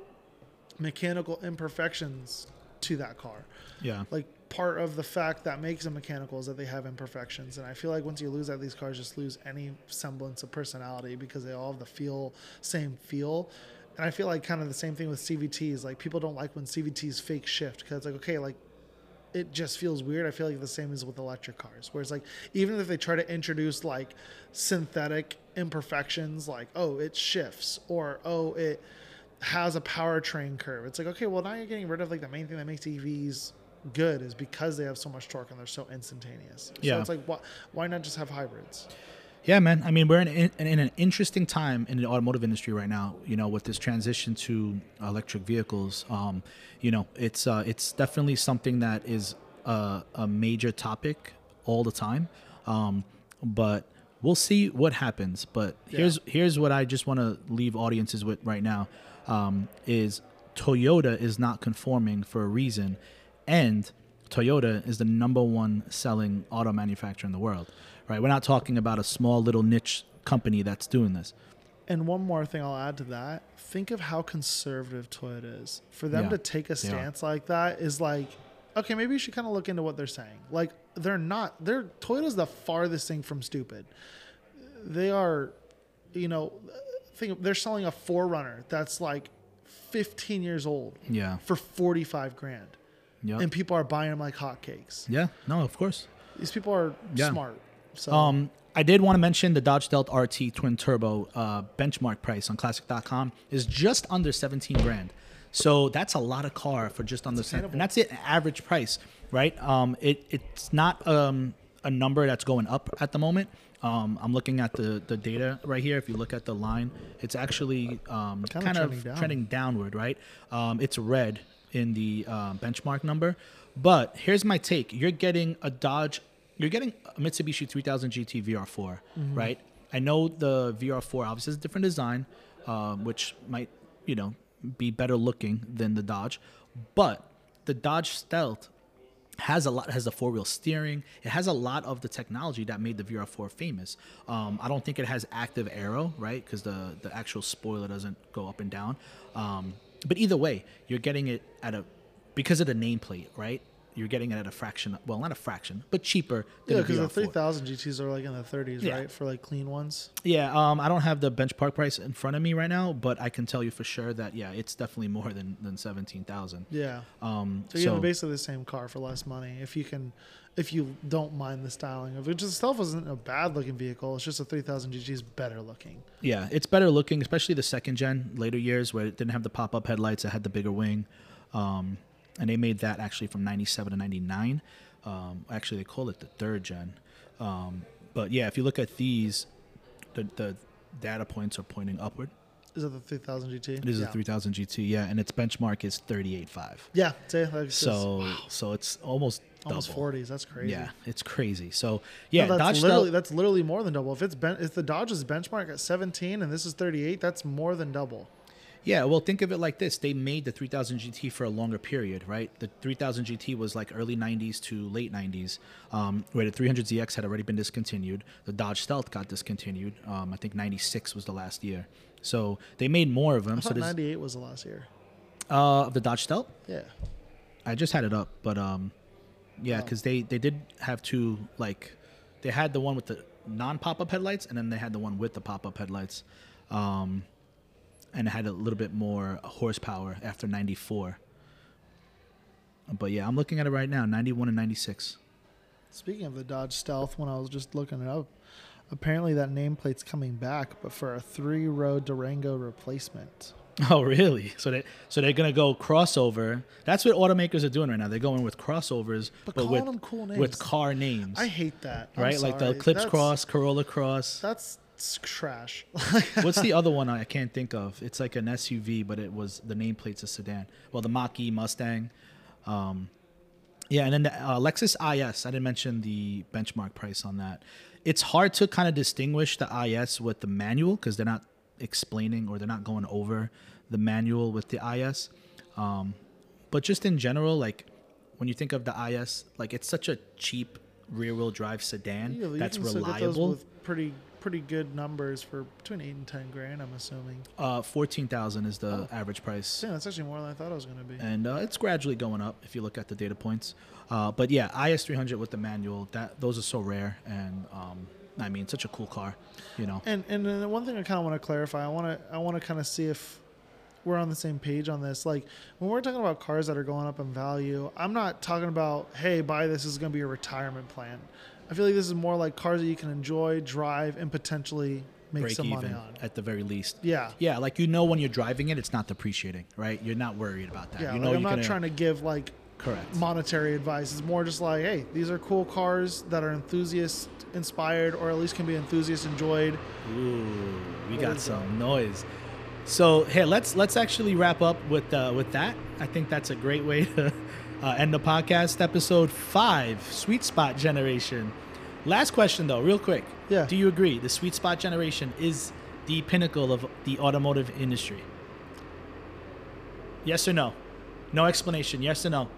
B: mechanical imperfections to that car
A: Yeah.
B: like part of the fact that makes them mechanical is that they have imperfections and i feel like once you lose that these cars just lose any semblance of personality because they all have the feel same feel and i feel like kind of the same thing with cvts like people don't like when cvts fake shift because like okay like it just feels weird. I feel like the same is with electric cars, where it's like even if they try to introduce like synthetic imperfections, like oh it shifts or oh it has a powertrain curve. It's like okay, well now you're getting rid of like the main thing that makes EVs good is because they have so much torque and they're so instantaneous. So
A: Yeah.
B: it's like why why not just have hybrids?
A: Yeah, man. I mean, we're in, in, in an interesting time in the automotive industry right now. You know, with this transition to electric vehicles. Um, you know, it's uh, it's definitely something that is a, a major topic all the time. Um, but we'll see what happens. But here's here's what I just want to leave audiences with right now: um, is Toyota is not conforming for a reason, and Toyota is the number one selling auto manufacturer in the world. Right? We're not talking about a small little niche company that's doing this.
B: And one more thing I'll add to that: think of how conservative Toyota is. For them
A: Yeah,
B: to take a stance like that is like, okay, maybe you should kind of look into what they're saying. Like they're not. They're Toyota's the farthest thing from stupid. They are, you know, think they're selling a 4Runner that's like 15 years old
A: Yeah.
B: for 45 grand,
A: Yeah.
B: and people are buying them like hotcakes.
A: yeah. No, of course.
B: These people are
A: Yeah.
B: smart. So
A: Um, I did want to mention the Dodge Stealth RT twin turbo uh, benchmark price on Classic.com is just under 17 grand. So that's a lot of car for just under seven,
B: attainable.
A: and that's it average price, right? Um, it it's not um, a number that's going up at the moment. Um, I'm looking at the, the data right here. If you look at the line, it's actually um, kind of
B: trending down.
A: trending downward, right? Um, it's red in the uh, benchmark number. But here's my take: you're getting a Dodge, you're getting a Mitsubishi 3000 GT VR4, right? I know the VR4 obviously has a different design, um, which might you know be better looking than the Dodge, but the Dodge Stealth has a lot has the four wheel steering. It has a lot of the technology that made the vr4 famous. Um, i don't think it has active aero right? Because the the actual spoiler doesn't go up and down. Um, but either way you're getting it at a because of the nameplate right you're getting it at a fraction well not a fraction but cheaper than
B: Yeah, because the 3000 GTs are like in the 30s,
A: Yeah.
B: right? For like clean ones.
A: yeah um, i don't have the benchmark price in front of me right now but i can tell you for sure that yeah it's definitely more than than 17000
B: Yeah.
A: um,
B: So you have basically the same car for less money if you can, if you don't mind the styling of it. Which itself isn't a bad looking vehicle. It's just a 3000 GT is better looking.
A: Yeah, it's better looking, especially the second gen later years where it didn't have the pop up headlights. It had the bigger wing, um, and they made that actually from '97 to '99. Um, actually, they call it the third gen. Um, but yeah, if you look at these, the, the data points are pointing upward.
B: Is it the 3000 GT?
A: This is
B: yeah.
A: a 3000 GT, yeah, and its benchmark is 38.5.
B: Yeah. Like it's
A: So, so it's almost double.
B: almost 40s. That's crazy.
A: Yeah, it's crazy. So yeah,
B: No, that's
A: Dodge
B: literally
A: Stealth-
B: that's literally more than double. If it's ben, if the Dodge's benchmark at 17 and this is 38, that's more than double.
A: Yeah, well, think of it like this: they made the 3000 GT for a longer period, right? The 3000 GT was like early 90s to late 90s, um, where the 300ZX had already been discontinued. The Dodge Stealth got discontinued. Um, I think 96 was the last year. So they made more of them.
B: I
A: So
B: 98 was the last year.
A: uh, of the Dodge Stealth.
B: Yeah.
A: I just had it up, but um, yeah,
B: Oh.
A: because they they did have two like they had the one with the non pop up headlights, and then they had the one with the pop up headlights, um, and it had a little bit more horsepower after ninety four. But yeah, I'm looking at it right now, ninety one and ninety six.
B: Speaking of the Dodge Stealth, when I was just looking it up, apparently that nameplate's coming back, but for a three-row Durango replacement.
A: Oh really? So they so they're gonna go crossover. That's what automakers are doing right now. They're going with crossovers,
B: But
A: but, with
B: cool names.
A: with car names,
B: I hate that. I'm
A: right? Like the. Eclipse
B: That's-
A: Cross, Corolla Cross.
B: That's s- trash.
A: What's the other one I can't think of? It's like an SUV, but it was the nameplate's a sedan. Well, the Mach-E Mustang. Um, yeah, and then the uh, Lexus IS. I didn't mention the benchmark price on that. It's hard to kind of distinguish the IS with the manual because they're not explaining or they're not going over the manual with the IS. Um, but just in general, like when you think of the IS, like it's such a cheap rear-wheel drive sedan
B: Yeah,
A: that's
B: can still get those
A: reliable.
B: pretty pretty good numbers for between eight and ten grand. I'm assuming.
A: Uh, fourteen thousand is the
B: Oh.
A: average price.
B: Yeah, that's actually more than I thought it was going to be.
A: and uh, it's gradually going up if you look at the data points. Uh, but yeah, IS300 with the manual, that those are so rare, and um, I mean, such a cool car, you know.
B: And and then one thing I kind of want to clarify, I want to I want to kind of see if we're on the same page on this. Like when we're talking about cars that are going up in value, I'm not talking about hey, buy this, this is going to be a retirement plan. I feel like this is more like cars that you can enjoy, drive, and potentially make
A: Break
B: some money on.
A: at the very least.
B: Yeah.
A: Yeah, like you know when you're driving it, it's not depreciating, right? You're not worried about that.
B: Yeah,
A: you
B: like
A: know
B: I'm
A: you're
B: not
A: gonna,
B: trying to give like
A: correct.
B: monetary advice. It's more just like, hey, these are cool cars that are enthusiast inspired, or at least can be enthusiast enjoyed.
A: Ooh, we
B: What
A: got some noise. So hey, let's let's actually wrap up with uh, with that. I think that's a great way to uh, end the podcast. Episode five, sweet spot generation. Last question though, real quick.
B: Yeah.
A: Do you agree the sweet spot generation is the pinnacle of the automotive industry? Yes or no? No explanation. Yes or no?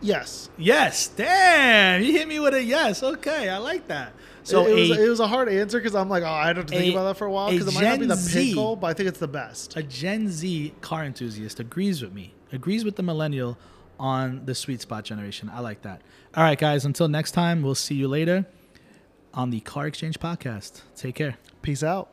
B: Yes.
A: Yes. Damn, you hit me with a yes. Okay, I like that. So
B: it, it was,
A: a-
B: it was a hard answer because I'm like, oh, I had to think
A: a-
B: about that for a while because it might not be the pinnacle, but I think it's the best.
A: a Gen Z car enthusiast agrees with me, agrees with the millennial on the sweet spot generation. I like that. All right, guys, until next time, we'll see you later on the Car Exchange podcast. Take care.
B: Peace out.